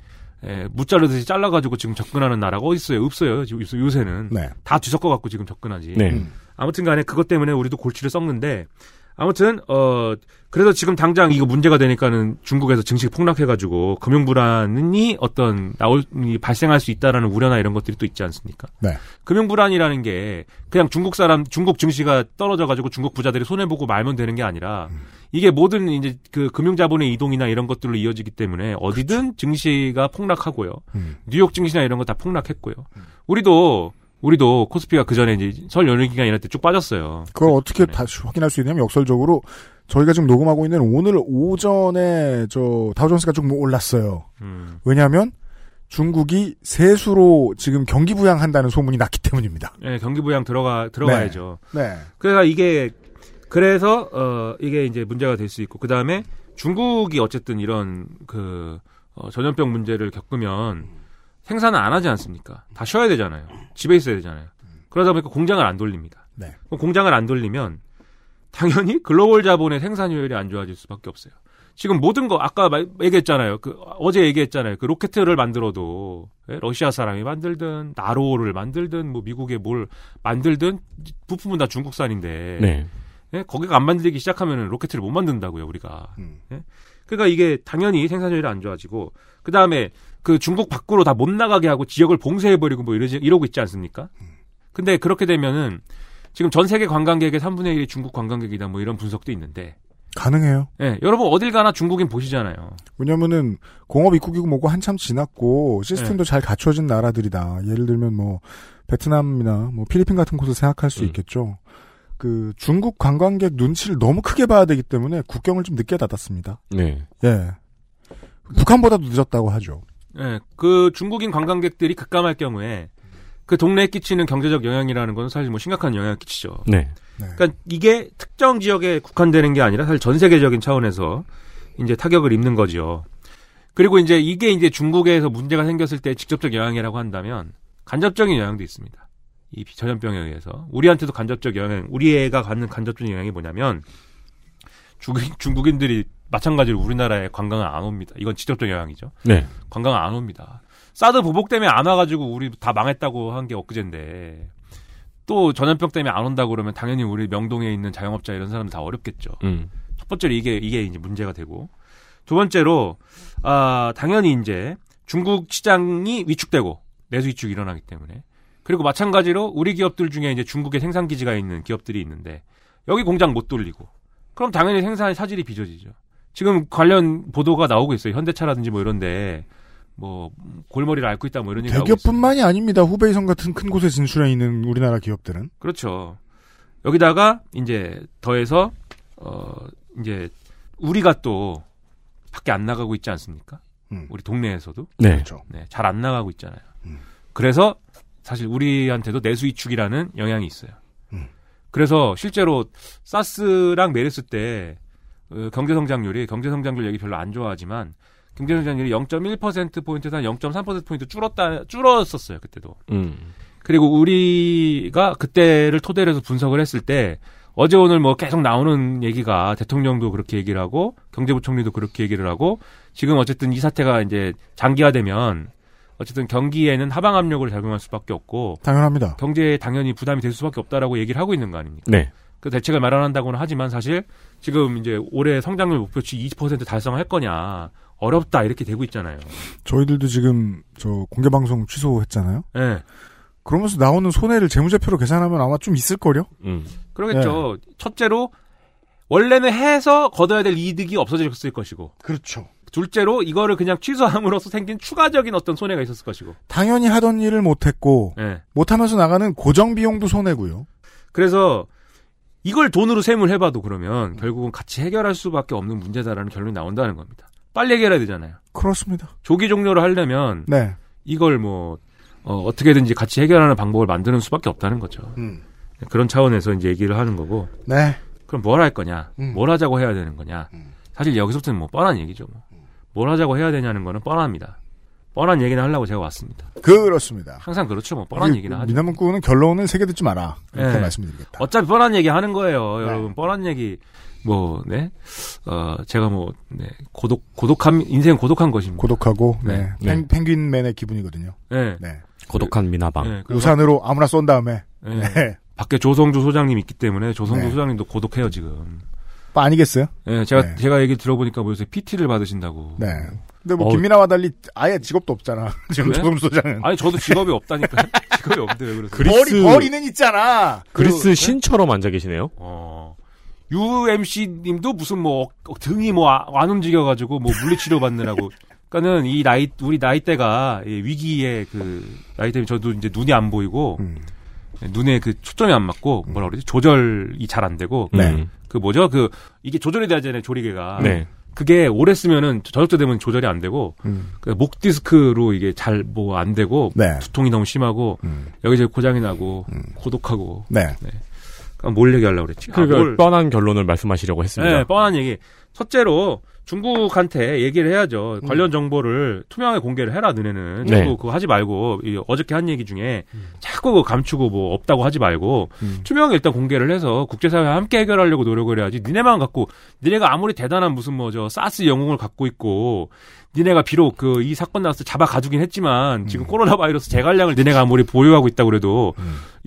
예, 무자르듯이 잘라가지고 지금 접근하는 나라가 어디 있어요? 없어요. 지금 요새- 요새는 네. 다 뒤섞어 갖고 지금 접근하지. 네. 음. 아무튼간에 그것 때문에 우리도 골치를 썩는데 아무튼 어 그래서 지금 당장 이거 문제가 되니까는 중국에서 증시 폭락해가지고 금융 불안이 어떤 나올 이 발생할 수 있다라는 우려나 이런 것들이 또 있지 않습니까? 네. 금융 불안이라는 게 그냥 중국 사람 중국 증시가 떨어져가지고 중국 부자들이 손해 보고 말면 되는 게 아니라 이게 모든 이제 그 금융 자본의 이동이나 이런 것들로 이어지기 때문에 어디든 증시가 폭락하고요. 음. 뉴욕 증시나 이런 거 다 폭락했고요. 우리도 우리도 코스피가 그 전에 이제 설 연휴 기간 이럴 때 쭉 빠졌어요. 그걸 어떻게 네. 다시 확인할 수 있냐면 역설적으로 저희가 지금 녹음하고 있는 오늘 오전에 저 다우존스가 조금 올랐어요. 음. 왜냐하면 중국이 세수로 지금 경기 부양한다는 소문이 났기 때문입니다. 예, 경기 부양 들어가 들어가야죠. 네. 그래서 이게 그래서 어 이게 이제 문제가 될 수 있고 그 다음에 중국이 어쨌든 이런 그 어, 전염병 문제를 겪으면 생산을 안 하지 않습니까? 다 쉬어야 되잖아요. 집에 있어야 되잖아요. 그러다 보니까 공장을 안 돌립니다. 네. 공장을 안 돌리면 당연히 글로벌 자본의 생산 효율이 안 좋아질 수밖에 없어요. 지금 모든 거 아까 말- 얘기했잖아요. 그 어제 얘기했잖아요. 그 로켓을 만들어도 예? 러시아 사람이 만들든 나로를 만들든 뭐 미국에 뭘 만들든 부품은 다 중국산인데 네. 예? 거기가 안 만들기 시작하면 로켓을 못 만든다고요 우리가. 음. 예? 그러니까 이게 당연히 생산율이 안 좋아지고 그 다음에 그 중국 밖으로 다 못 나가게 하고 지역을 봉쇄해버리고 뭐 이러지 이러고 있지 않습니까? 근데 그렇게 되면은 지금 전 세계 관광객의 3분의 1이 중국 관광객이다 뭐 이런 분석도 있는데 가능해요. 예, 여러분 어딜 가나 중국인 보시잖아요. 왜냐면은 공업 입국이고 뭐고 한참 지났고 시스템도 네. 잘 갖춰진 나라들이다. 예를 들면 뭐 베트남이나 뭐 필리핀 같은 곳을 생각할 수 음. 있겠죠. 그 중국 관광객 눈치를 너무 크게 봐야 되기 때문에 국경을 좀 늦게 닫았습니다. 네. 예. 북한보다도 늦었다고 하죠. 예, 그 중국인 관광객들이 급감할 경우에 그 동네에 끼치는 경제적 영향이라는 건 사실 뭐 심각한 영향을 끼치죠. 네. 그러니까 이게 특정 지역에 국한되는 게 아니라 사실 전 세계적인 차원에서 이제 타격을 입는 거죠. 그리고 이제 이게 이제 중국에서 문제가 생겼을 때 직접적 영향이라고 한다면 간접적인 영향도 있습니다. 이 전염병에 의해서 우리한테도 간접적 영향, 우리 애가 갖는 간접적 영향이 뭐냐면 중국인, 중국인들이 마찬가지로 우리나라에 관광을 안 옵니다. 이건 직접적 영향이죠. 네. 관광을 안 옵니다. 사드 보복 때문에 안 와가지고 우리 다 망했다고 한 게 엊그젠데 또 전염병 때문에 안 온다고 그러면 당연히 우리 명동에 있는 자영업자 이런 사람들 다 어렵겠죠. 음. 첫 번째로 이게 이게 이제 문제가 되고 두 번째로 아 당연히 이제 중국 시장이 위축되고 내수 위축이 일어나기 때문에 그리고 마찬가지로 우리 기업들 중에 이제 중국에 생산 기지가 있는 기업들이 있는데 여기 공장 못 돌리고 그럼 당연히 생산의 사질이 빚어지죠. 지금 관련 보도가 나오고 있어요. 현대차라든지 뭐 이런데 뭐 골머리를 앓고 있다 뭐 이런 얘기 나오고 있어요. 대기업뿐만이 아닙니다. 후베이성 같은 큰 곳에 진출해 있는 우리나라 기업들은. 그렇죠. 여기다가 이제 더해서 어 이제 우리가 또 밖에 안 나가고 있지 않습니까? 음. 우리 동네에서도 네. 그렇죠. 네, 잘 안 나가고 있잖아요. 음. 그래서 사실 우리한테도 내수 위축이라는 영향이 있어요. 음. 그래서 실제로 사스랑 메르스 때 어, 경제 성장률이 경제 성장률 얘기 별로 안 좋아하지만 경제 성장률이 0.1% 포인트에서 한 0.3% 포인트 줄었다 줄었었어요 그때도. 음. 그리고 우리가 그때를 토대로 해서 분석을 했을 때 어제 오늘 뭐 계속 나오는 얘기가 대통령도 그렇게 얘기를 하고 경제부총리도 그렇게 얘기를 하고 지금 어쨌든 이 사태가 이제 장기화되면 어쨌든 경기에는 하방 압력을 작용할 수밖에 없고 당연합니다. 경제에 당연히 부담이 될 수밖에 없다라고 얘기를 하고 있는 거 아닙니까? 네. 그 대책을 마련한다고는 하지만 사실 지금 이제 올해 성장률 목표치 20% 달성할 거냐 어렵다 이렇게 되고 있잖아요. 저희들도 지금 저 공개 방송 취소했잖아요. 예. 그러면서 나오는 손해를 재무제표로 계산하면 아마 좀 있을 거요. 음. 그러겠죠. 첫째로 원래는 해서 거둬야 될 이득이 없어졌을 것이고 그렇죠. 둘째로 이거를 그냥 취소함으로써 생긴 추가적인 어떤 손해가 있었을 것이고. 당연히 하던 일을 못했고 예. 못하면서 나가는 고정 비용도 손해고요. 그래서 이걸 돈으로 세물해봐도 그러면 결국은 같이 해결할 수밖에 없는 문제다라는 결론이 나온다는 겁니다. 빨리 해결해야 되잖아요. 그렇습니다. 조기 종료를 하려면 네. 이걸 뭐 어, 떻게든지 같이 해결하는 방법을 만드는 수밖에 없다는 거죠. 음. 그런 차원에서 이제 얘기를 하는 거고. 네. 그럼 뭘 할 거냐? 음. 뭘 하자고 해야 되는 거냐? 사실 여기서부터는 뭐 뻔한 얘기죠. 뭐. 뭘 하자고 해야 되냐는 거는 뻔합니다. 뻔한 얘기는 하려고 제가 왔습니다. 그렇습니다. 항상 그렇죠. 뭐 뻔한 얘기는 하죠. 미나문구는 결론을 세게 듣지 마라. 이렇게 네. 말씀드리겠다. 어차피 뻔한 얘기 하는 거예요, 여러분. 뻔한 얘기 뭐 네, 어 제가 뭐 네, 고독 고독한 인생 고독한 것입니다. 고독하고 네. 네. 펭, 펭귄맨의 기분이거든요. 네. 네. 고독한 미나방. 네, 우산으로 아무나 쏜 다음에 네. 네. 밖에 조성주 소장님 있기 때문에 조성주 네. 소장님도 고독해요 지금. 빠 아니겠어요? 네, 제가 네. 제가 얘기 들어보니까 뭐 요새 PT를 받으신다고. 네. 근데 뭐 어. 김민아와 달리 아예 직업도 없잖아. [LAUGHS] 지금 그래? 조금 소장은. 아니 저도 직업이 없다니까. [LAUGHS] 직업이 왜 그러세요? 그리스- 머리 머리는 있잖아. 그리스 신처럼 앉아 계시네요. 어. UMC님도 무슨 뭐 어, 등이 뭐 안 움직여가지고 뭐 물리치료 받느라고. 그러니까는 이 나이 우리 나이대가 이 위기의 그 나이 때문에 저도 이제 눈이 안 보이고 음. 눈에 그 초점이 안 맞고 뭐라 그러지 조절이 잘 안 되고 네. 음. 그 뭐죠 그 이게 조절이 돼야잖아요 조리개가. 네. 그게 오래 쓰면은 저녁 때 되면 조절이 안 되고 음. 그목 디스크로 이게 잘 뭐 안 되고 네. 두통이 너무 심하고 음. 여기저기 고장이 나고 고독하고 네. 그럼 뭘 얘기하려고 그랬지? 아, 그러니까 뭘- 뻔한 결론을 말씀하시려고 했습니다. 네, 뻔한 얘기. 첫째로 중국한테 얘기를 해야죠. 관련 정보를 투명하게 공개를 해라, 너네는. 네. 자꾸 그거 하지 말고, 이 어저께 한 얘기 중에 자꾸 그거 감추고 뭐 없다고 하지 말고, 음. 투명하게 일단 공개를 해서 국제사회와 함께 해결하려고 노력을 해야지. 니네만 갖고, 니네가 아무리 대단한 무슨 뭐 저 사스 영웅을 갖고 있고, 니네가 비록 그 이 사건 나왔을 때 잡아 가두긴 했지만, 지금 코로나 바이러스 재갈량을 니네가 아무리 보유하고 있다고 그래도,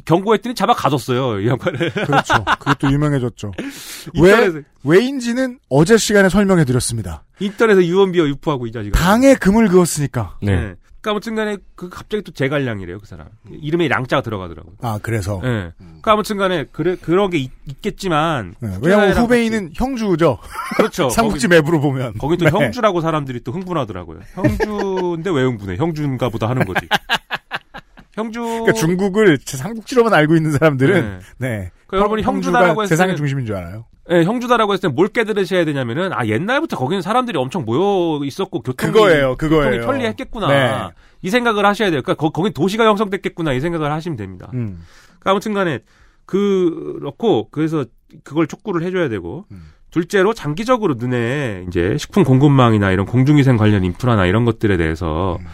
경고했더니 잡아 가뒀어요, 이 양반을. [LAUGHS] 그렇죠. 그것도 유명해졌죠. [LAUGHS] 왜 왜인지는 어제 시간에 설명해 드렸습니다. 인터넷에 유언비어 유포하고 이 자식아. 당에 금을 그었으니까. 네. 네. 그러니까 아무튼간에 그 갑자기 또 재갈량이래요 그 사람 이름에 랑자가 들어가더라고요. 아 그래서. 네. 그러니까 아무튼간에 그래 그런 게 있, 겠지만 네, 왜냐면 후베이는 형주죠. 그렇죠. [LAUGHS] 삼국지 거기, 맵으로 보면. 거기 또 네. 형주라고 사람들이 또 흥분하더라고요. 형주인데 왜 흥분해? 형주인가 보다 하는 거지. 형주. 그러니까 중국을 제 삼국지로만 알고 있는 사람들은 네. 네. 그러니까 여러분이 형주다라고 했을 세상의 중심인 줄 알아요. 네, 형주다라고 했을 때 뭘 깨달으셔야 되냐면은 아 옛날부터 거기는 사람들이 엄청 모여 있었고 교통이 그거예요, 그거예요. 교통이 편리했겠구나 네. 이 생각을 하셔야 돼요. 그러니까 거, 거긴 도시가 형성됐겠구나 이 생각을 하시면 됩니다. 음. 그러니까 아무튼간에 그렇고 그래서 그걸 촉구를 해줘야 되고 음. 둘째로 장기적으로 눈에 이제 식품 공급망이나 이런 공중위생 관련 인프라나 이런 것들에 대해서 음.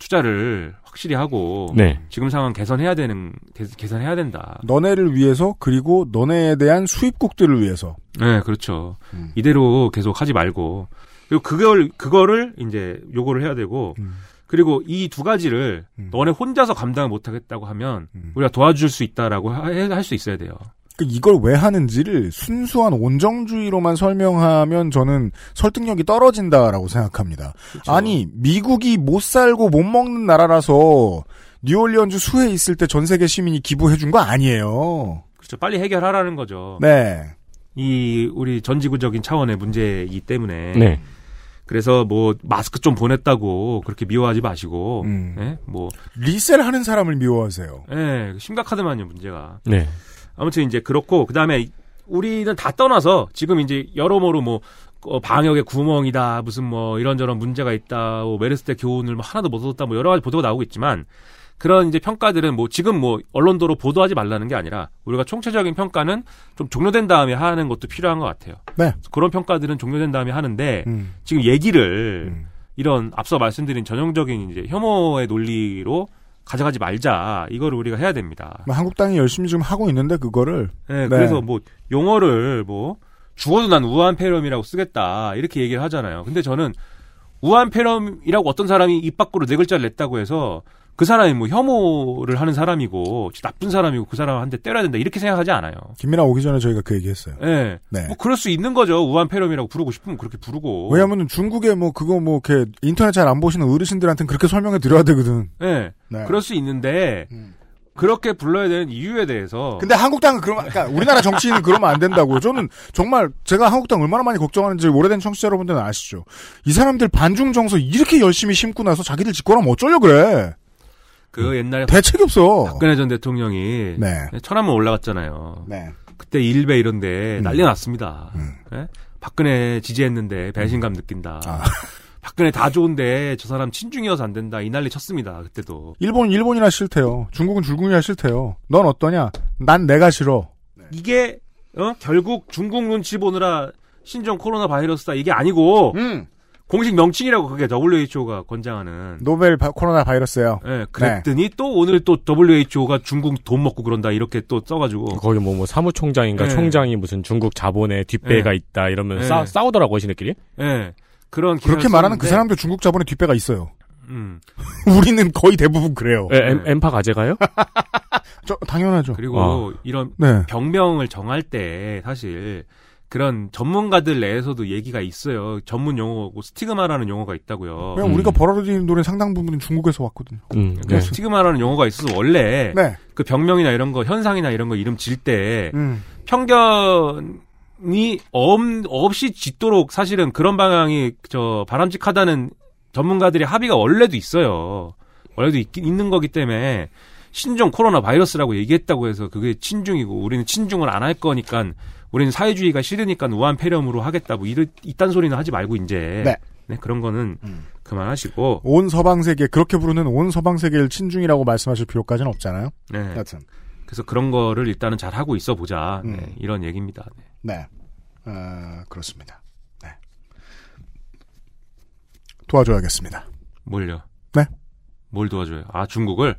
투자를 확실히 하고 네. 지금 상황 개선해야 되는 개- 개선해야 된다. 너네를 위해서 그리고 너네에 대한 수입국들을 위해서. 네, 그렇죠. 음. 이대로 계속 하지 말고 그리고 그걸 그거를 이제 요구를 해야 되고 음. 그리고 이 두 가지를 음. 너네 혼자서 감당을 못 하겠다고 하면 음. 우리가 도와줄 수 있다라고 할 수 있어야 돼요. 그 이걸 왜 하는지를 순수한 온정주의로만 설명하면 저는 설득력이 떨어진다라고 생각합니다. 그렇죠. 아니 미국이 못 살고 못 먹는 나라라서 뉴올리언즈 수해 있을 때 전 세계 시민이 기부해 준 거 아니에요. 그렇죠. 빨리 해결하라는 거죠. 네. 이 우리 전 지구적인 차원의 문제이기 때문에 네. 그래서 뭐 마스크 좀 보냈다고 그렇게 미워하지 마시고 음. 예? 뭐 리셀 하는 사람을 미워하세요. 예, 심각하더만요 문제가. 네. 아무튼 이제 그렇고 그다음에 우리는 다 떠나서 지금 이제 여러모로 뭐 어, 방역의 구멍이다 무슨 뭐 이런저런 문제가 있다 뭐 메르스 때 교훈을 뭐 하나도 못 얻었다 뭐 여러 가지 보도가 나오고 있지만 그런 이제 평가들은 뭐 지금 뭐 언론도로 보도하지 말라는 게 아니라 우리가 총체적인 평가는 좀 종료된 다음에 하는 것도 필요한 것 같아요. 네. 그런 평가들은 종료된 다음에 하는데 음. 지금 얘기를 음. 이런 앞서 말씀드린 전형적인 이제 혐오의 논리로 가져가지 말자 이거를 우리가 해야 됩니다. 뭐 한국당이 열심히 지금 하고 있는데 그거를 네, 네. 그래서 뭐 용어를 뭐 죽어도 난 우한 폐렴이라고 쓰겠다 이렇게 얘기를 하잖아요. 근데 저는 우한 폐렴이라고 어떤 사람이 입 밖으로 네 글자를 냈다고 해서 그 사람이 뭐 혐오를 하는 사람이고 나쁜 사람이고 그 사람 한대 때려야 된다 이렇게 생각하지 않아요. 김민아 오기 전에 저희가 그 얘기했어요. 예. 네. 뭐 그럴 수 있는 거죠. 우한 폐렴이라고 부르고 싶으면 그렇게 부르고. 왜냐하면 중국에 뭐 그거 뭐 이렇게 인터넷 잘 안 보시는 어르신들한테는 그렇게 설명해 드려야 되거든. 예. 네. 그럴 수 있는데 음. 그렇게 불러야 되는 이유에 대해서 근데 한국당은 그러면 그러니까 우리나라 정치인은 그러면 안 된다고요. 저는 정말 제가 한국당 얼마나 많이 걱정하는지 오래된 청취자 여러분들은 아시죠. 이 사람들 반중 정서 이렇게 열심히 심고 나서 자기들 짓거라면 어쩌려 그래. 그 옛날에 대책이 없어. 박근혜 전 대통령이 네. 천안문 올라갔잖아요. 네. 그때 일베 이런데 음. 난리 났습니다. 음. 예? 박근혜 지지했는데 배신감 느낀다. 아. [LAUGHS] 박근혜 다 좋은데 저 사람 친중이어서 안 된다. 이 난리 쳤습니다. 그때도. 일본 일본이나 싫대요. 중국은 중국이나 싫대요. 넌 어떠냐? 난 내가 싫어. 이게 어? 결국 중국 눈치 보느라 신종 코로나 바이러스다 이게 아니고 음. 공식 명칭이라고 그게 WHO가 권장하는. 노벨 바- 코로나 바이러스예요. 예, 그랬더니 또 오늘 또 WHO가 중국 돈 먹고 그런다 이렇게 또 써가지고 거기 뭐, 뭐 사무총장인가 네. 총장이 무슨 중국 자본에 뒷배가 네. 있다 이러면 네. 싸, 싸우더라고 자신들끼리. 예 그런 그렇게 말하는 그 사람도 중국 자본에 뒷배가 있어요. 음. [LAUGHS] 우리는 거의 대부분 그래요. 에, 엠, 엠파 가제가요? [LAUGHS] 저, 당연하죠. 그리고 어. 이런 네. 병명을 정할 때 사실 그런 전문가들 내에서도 얘기가 있어요. 전문 용어고 스티그마라는 용어가 있다고요. 그냥 우리가 벌어들이는 노래 상당 부분은 중국에서 왔거든요. 음, 그 네. 스티그마라는 용어가 있어서 원래 네. 그 병명이나 이런 거 현상이나 이런 거 이름 질때 음. 편견이 없, 없이 짓도록 사실은 그런 방향이 저 바람직하다는 전문가들의 합의가 원래도 있어요. 원래도 있, 있는 거기 때문에 신종 코로나 바이러스라고 얘기했다고 해서 그게 친중이고 우리는 친중을 안 할 거니까 우리는 사회주의가 싫으니까 우한 폐렴으로 하겠다 뭐 이런 이딴 소리는 하지 말고 이제 네. 네, 그런 거는 음. 그만하시고 온 서방 세계 그렇게 부르는 온 서방 세계를 친중이라고 말씀하실 필요까지는 없잖아요. 네. 여튼 그래서 그런 거를 일단은 잘 하고 있어 보자 네, 음. 이런 얘기입니다. 네. 네. 어, 그렇습니다. 네. 도와줘야겠습니다. 뭘요? 네. 뭘 도와줘요? 아 중국을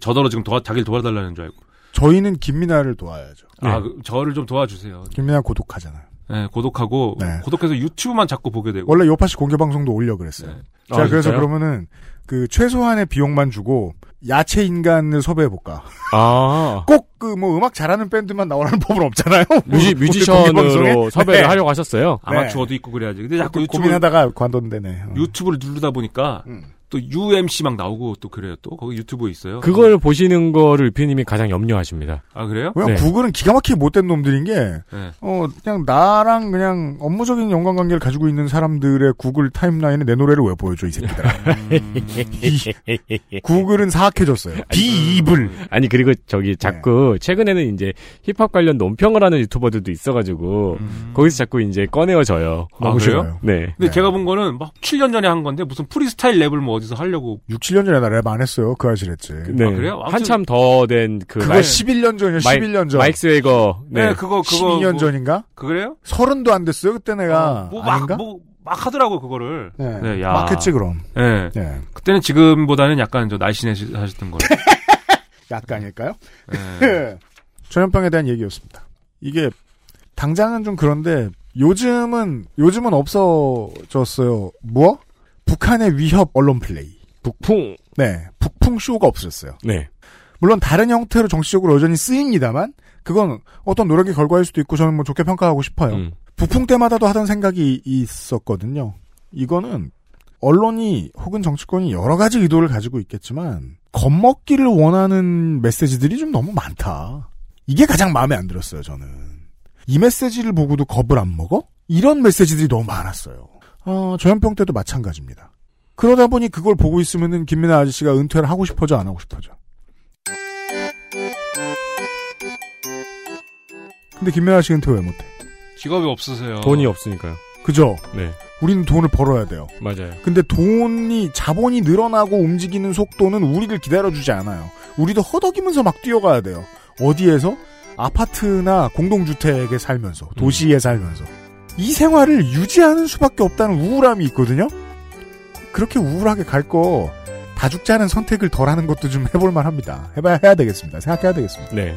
저더러 지금 도와 자기를 도와달라는 줄 알고. 저희는 김민아를 도와야죠. 아 그, 저를 좀 도와주세요. 김민아 고독하잖아요. 네, 고독하고 네. 고독해서 유튜브만 자꾸 보게 되고. 원래 요파시 공개 방송도 올려 그랬어요. 네. 자, 아, 그래서 진짜요? 그러면은 그 최소한의 비용만 주고 야채 인간을 섭외해 볼까. 아. [LAUGHS] 꼭 그 뭐 음악 잘하는 밴드만 나오라는 [LAUGHS] 법은 없잖아요. 뮤지? 뮤지션으로 섭외를 네. 하려고 하셨어요. 아마추어도 있고 그래야지. 근데 자꾸 그 유튜브 고민하다가 관뒀대네. 어. 유튜브를 누르다 보니까 음. 또 UMC 막 나오고 또 그래요. 또 거기 유튜브에 있어요. 그걸 보시는 거를 피님이 가장 염려하십니다. 아 그래요? 그냥 네. 구글은 기가 막히게 못된 놈들인 게, 네. 어, 그냥 나랑 그냥 업무적인 연관 관계를 가지고 있는 사람들의 구글 타임라인에 내 노래를 왜 보여줘, 이 새끼들아. [LAUGHS] 구글은 사악해졌어요. 비입을. 아니 그리고 저기 자꾸 최근에는 이제 힙합 관련 논평을 하는 유튜버들도 있어가지고 거기서 자꾸 이제 꺼내어져요. 아, 너무 그래요? 네. 근데 제가 본 거는 막 7년 전에 한 건데 무슨 프리스타일 랩을 뭐 어디서 하려고 6, 7년 전에 나랩안 했어요. 그 아실 했지. 네. 아, 그래요? 한참 더 된 그 그거 11년 전이요, 11년 전. 마이크 스웨거. 네, 네. 그거 그거 12년 뭐- 전인가? 그래요? 서른도 안 됐어요, 그때 내가. 뭐막 아닌가? 뭐막 하더라고 그거를. 네. 네, 야. 막 했지, 그럼. 네. 네. 그때는 지금보다는 약간 저 날씬해하셨던 거예요. [LAUGHS] 약간일까요? 네. [LAUGHS] 전염병에 대한 얘기였습니다. 이게 당장은 좀 그런데 요즘은 요즘은 없어졌어요. 뭐? 북한의 위협 언론 플레이. 북풍. 네, 북풍 쇼가 없어졌어요. 네. 물론 다른 형태로 정치적으로 여전히 쓰입니다만 그건 어떤 노력의 결과일 수도 있고 저는 뭐 좋게 평가하고 싶어요. 음. 북풍 때마다도 하던 생각이 있었거든요. 이거는 언론이 혹은 정치권이 여러 가지 의도를 가지고 있겠지만 겁먹기를 원하는 메시지들이 좀 너무 많다. 이게 가장 마음에 안 들었어요, 저는. 이 메시지를 보고도 겁을 안 먹어? 이런 메시지들이 너무 많았어요. 어, 전염병 때도 마찬가지입니다. 그러다 보니 그걸 보고 있으면은 김민아 아저씨가 은퇴를 하고 싶어져 안 하고 싶어져. 근데 김민아 씨 은퇴 왜 못해? 직업이 없으세요. 돈이 없으니까요. 그죠? 네. 우리는 돈을 벌어야 돼요. 맞아요. 근데 돈이 자본이 늘어나고 움직이는 속도는 우리를 기다려주지 않아요. 우리도 허덕이면서 막 뛰어가야 돼요. 어디에서? 아파트나 공동주택에 살면서 도시에 살면서 이 생활을 유지하는 수밖에 없다는 우울함이 있거든요. 그렇게 우울하게 갈 거 다 죽자는 선택을 덜 하는 것도 좀 해볼 만 합니다. 해봐야 해야 되겠습니다. 생각해야 되겠습니다. 네.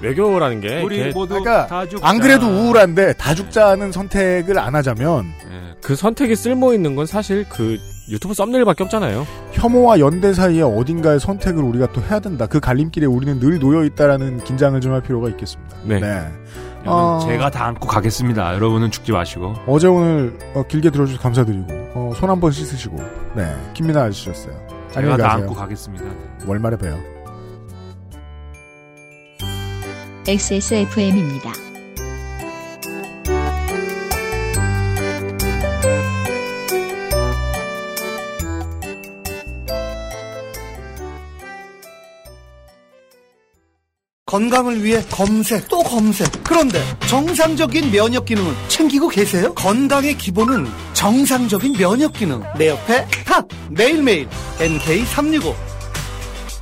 외교라는 게 우리 모두 그러니까 다 죽자. 안 그래도 우울한데 다 죽자는 선택을 안 하자면 네. 그 선택이 쓸모 있는 건 사실 그 유튜브 썸네일밖에 없잖아요. 혐오와 연대 사이에 어딘가의 선택을 우리가 또 해야 된다. 그 갈림길에 우리는 늘 놓여 있다라는 긴장을 좀 할 필요가 있겠습니다. 네. 여 어, 제가 다 안고 가겠습니다. 여러분은 죽지 마시고. 어제 오늘 어, 길게 들어주셔서 감사드리고 어, 손 한 번 씻으시고 네 김민아 아저씨였어요. 제가 다 가세요. 안고 가겠습니다. 월말에 봬요. XSFM입니다. 건강을 위해 검색 또 검색. 그런데 정상적인 면역 기능은 챙기고 계세요? 건강의 기본은 정상적인 면역 기능. 내 옆에 탑 매일매일. NK365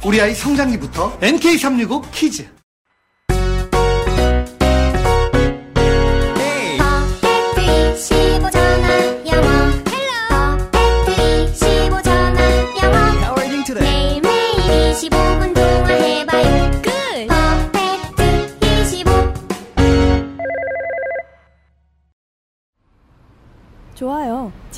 우리 아이 성장기부터 NK365 키즈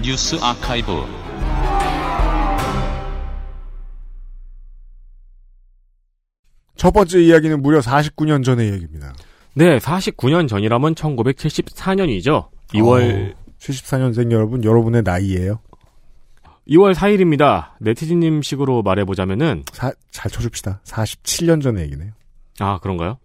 뉴스 아카이브 첫 번째 이야기는 무려 49년 전의 얘기입니다. 네, 49년 전이라면 1974년이죠. 2월 74년생 여러분, 여러분의 나이예요. 2월 4일입니다. 네티즌님 식으로 말해보자면은 사, 잘 쳐줍시다. 47년 전의 얘기네요. 아 그런가요?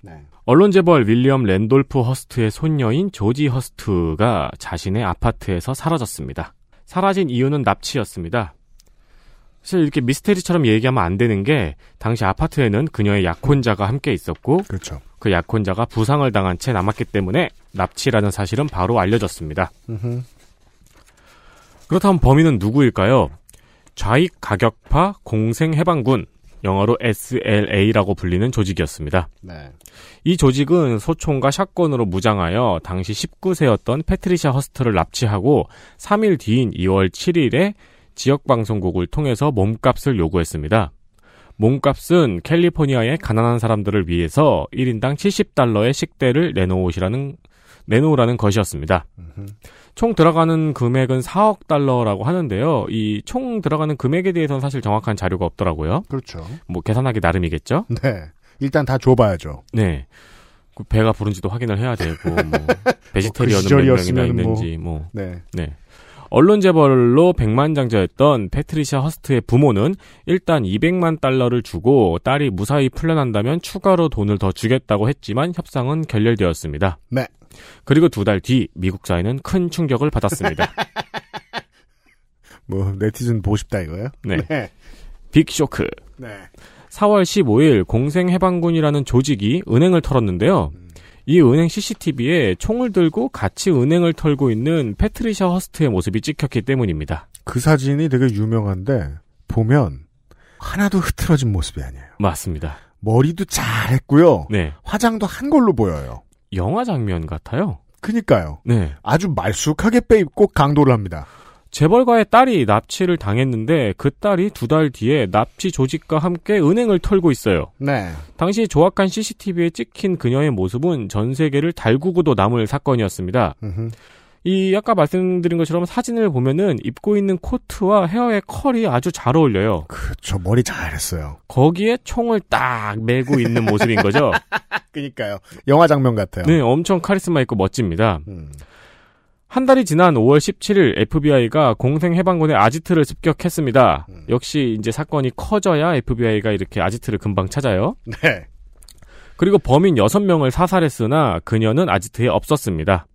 언론 재벌 윌리엄 랜돌프 허스트의 손녀인 조지 허스트가 자신의 아파트에서 사라졌습니다. 사라진 이유는 납치였습니다. 사실 이렇게 미스테리처럼 얘기하면 안 되는 게 당시 아파트에는 그녀의 약혼자가 함께 있었고 그렇죠. 그 약혼자가 부상을 당한 채 남았기 때문에 납치라는 사실은 바로 알려졌습니다. 그렇다면 범인은 누구일까요? 좌익 가격파 공생해방군, 영어로 SLA라고 불리는 조직이었습니다. 네. 이 조직은 소총과 샷건으로 무장하여 당시 19세였던 패트리샤 허스트를 납치하고 3일 뒤인 2월 7일에 지역 방송국을 통해서 몸값을 요구했습니다. 몸값은 캘리포니아의 가난한 사람들을 위해서 1인당 70달러의 식대를 내놓으시라는 내놓으라는 것이었습니다. 총 들어가는 금액은 4억 달러라고 하는데요. 이 총 들어가는 금액에 대해서는 사실 정확한 자료가 없더라고요. 그렇죠. 뭐 계산하기 나름이겠죠. 네. 일단 다 줘봐야죠. 네. 그 배가 부른지도 확인을 해야 되고 뭐 [LAUGHS] 베지테리언은 몇 명이나 시절이었으면 있는지 뭐, 네. 네. 언론 재벌로 백만장자였던 패트리샤 허스트의 부모는 일단 200만 달러를 주고 딸이 무사히 풀려난다면 추가로 돈을 더 주겠다고 했지만 협상은 결렬되었습니다. 네. 그리고 두 달 뒤 미국 사회는 큰 충격을 받았습니다. [LAUGHS] 뭐 네티즌 보고 싶다 이거예요? 네. 빅 쇼크. 네. 4월 15일 공생해방군이라는 조직이 은행을 털었는데요. 이 은행 CCTV에 총을 들고 같이 은행을 털고 있는 패트리샤 허스트의 모습이 찍혔기 때문입니다. 그 사진이 되게 유명한데 보면 하나도 흐트러진 모습이 아니에요. 맞습니다. 머리도 잘했고요. 네. 화장도 한 걸로 보여요. 영화 장면 같아요. 그니까요. 네. 아주 말쑥하게 빼입고 강도를 합니다. 재벌가의 딸이 납치를 당했는데 그 딸이 두 달 뒤에 납치 조직과 함께 은행을 털고 있어요. 네. 당시 조악한 CCTV에 찍힌 그녀의 모습은 전 세계를 달구고도 남을 사건이었습니다. 이 아까 말씀드린 것처럼 사진을 보면은 입고 있는 코트와 헤어의 컬이 아주 잘 어울려요. 그렇죠. 머리 잘했어요. 거기에 총을 딱 메고 있는 모습인 거죠. [LAUGHS] 그니까요. 영화 장면 같아요. 네, 엄청 카리스마 있고 멋집니다. 한 달이 지난 5월 17일 FBI가 공생 해방군의 아지트를 습격했습니다. 역시 이제 사건이 커져야 FBI가 이렇게 아지트를 금방 찾아요. 네. 그리고 범인 6명을 사살했으나 그녀는 아지트에 없었습니다.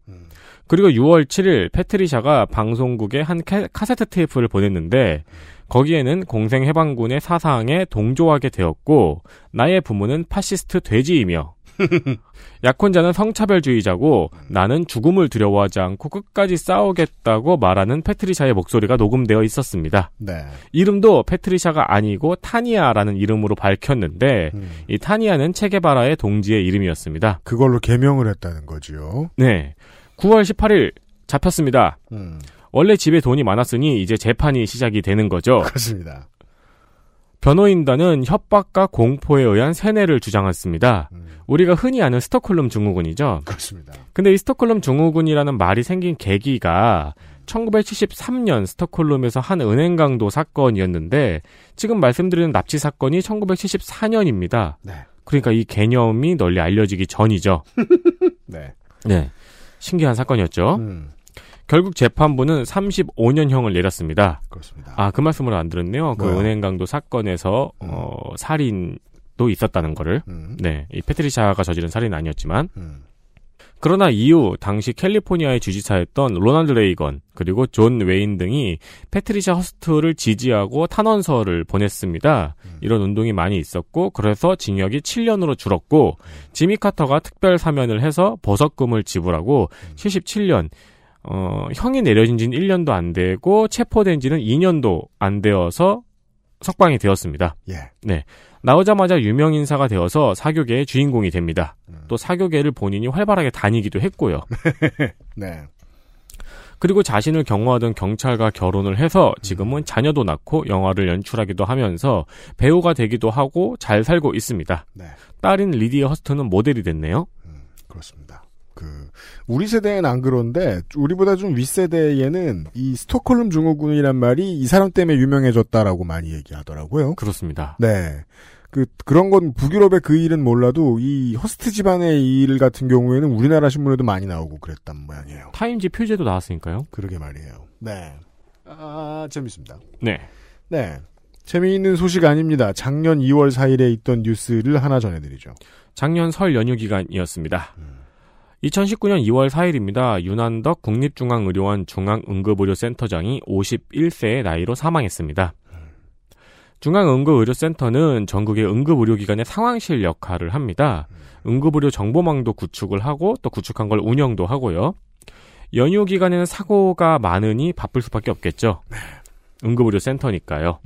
그리고 6월 7일 패트리샤가 방송국에 한 캐- 카세트 테이프를 보냈는데 거기에는 공생 해방군의 사상에 동조하게 되었고 나의 부모는 파시스트 돼지이며 [LAUGHS] 약혼자는 성차별주의자고 나는 죽음을 두려워하지 않고 끝까지 싸우겠다고 말하는 패트리샤의 목소리가 녹음되어 있었습니다. 네. 이름도 패트리샤가 아니고 타니아라는 이름으로 밝혔는데 이 타니아는 체게바라의 동지의 이름이었습니다. 그걸로 개명을 했다는 거지요. 네. 9월 18일 잡혔습니다. 음. 원래 집에 돈이 많았으니 이제 재판이 시작이 되는 거죠. 그렇습니다. 변호인단은 협박과 공포에 의한 세뇌를 주장했습니다. 우리가 흔히 아는 스톡홀름 증후군이죠. 그렇습니다. 근데 이 스톡홀름 증후군이라는 말이 생긴 계기가 1973년 스톡홀름에서 한 은행 강도 사건이었는데 지금 말씀드리는 납치 사건이 1974년입니다. 네. 그러니까 이 개념이 널리 알려지기 전이죠. [LAUGHS] 네. 네. 신기한 사건이었죠. 음. 결국 재판부는 35년형을 내렸습니다. 그렇습니다. 아, 그 말씀을 안 들었네요. 그 뭐요? 은행 강도 사건에서 어, 살인도 있었다는 거를. 음. 네. 이 패트리샤가 저지른 살인은 아니었지만 그러나 이후 당시 캘리포니아의 주지사였던 로널드 레이건 그리고 존 웨인 등이 패트리샤 허스트를 지지하고 탄원서를 보냈습니다. 이런 운동이 많이 있었고 그래서 징역이 7년으로 줄었고 지미 카터가 특별 사면을 해서 보석금을 지불하고 77년 어, 형이 내려진 지는 1년도 안 되고 체포된 지는 2년도 안 되어서 석방이 되었습니다. 예. 네. 나오자마자 유명 인사가 되어서 사교계의 주인공이 됩니다. 또 사교계를 본인이 활발하게 다니기도 했고요. [LAUGHS] 네. 그리고 자신을 경호하던 경찰과 결혼을 해서 지금은 자녀도 낳고 영화를 연출하기도 하면서 배우가 되기도 하고 잘 살고 있습니다. 네. 딸인 리디어 허스트는 모델이 됐네요. 그렇습니다. 그 우리 세대는 안 그런데 우리보다 좀 윗세대에는 이 스톡홀름 증후군이란 말이 이 사람 때문에 유명해졌다라고 많이 얘기하더라고요. 그렇습니다. 네. 그 그런 건 북유럽의 그 일은 몰라도 이 허스트 집안의 일 같은 경우에는 우리나라 신문에도 많이 나오고 그랬단 모양이에요. 타임지 표제도 나왔으니까요. 그러게 말이에요. 네. 아, 재밌습니다. 네. 네. 재미있는 소식 아닙니다. 작년 2월 4일에 있던 뉴스를 하나 전해드리죠. 작년 설 연휴 기간이었습니다. 2019년 2월 4일입니다. 윤한덕 국립중앙의료원 중앙응급의료센터장이 51세의 나이로 사망했습니다. 중앙응급의료센터는 전국의 응급의료기관의 상황실 역할을 합니다. 응급의료 정보망도 구축을 하고 또 구축한 걸 운영도 하고요. 연휴 기간에는 사고가 많으니 바쁠 수밖에 없겠죠. 응급의료센터니까요.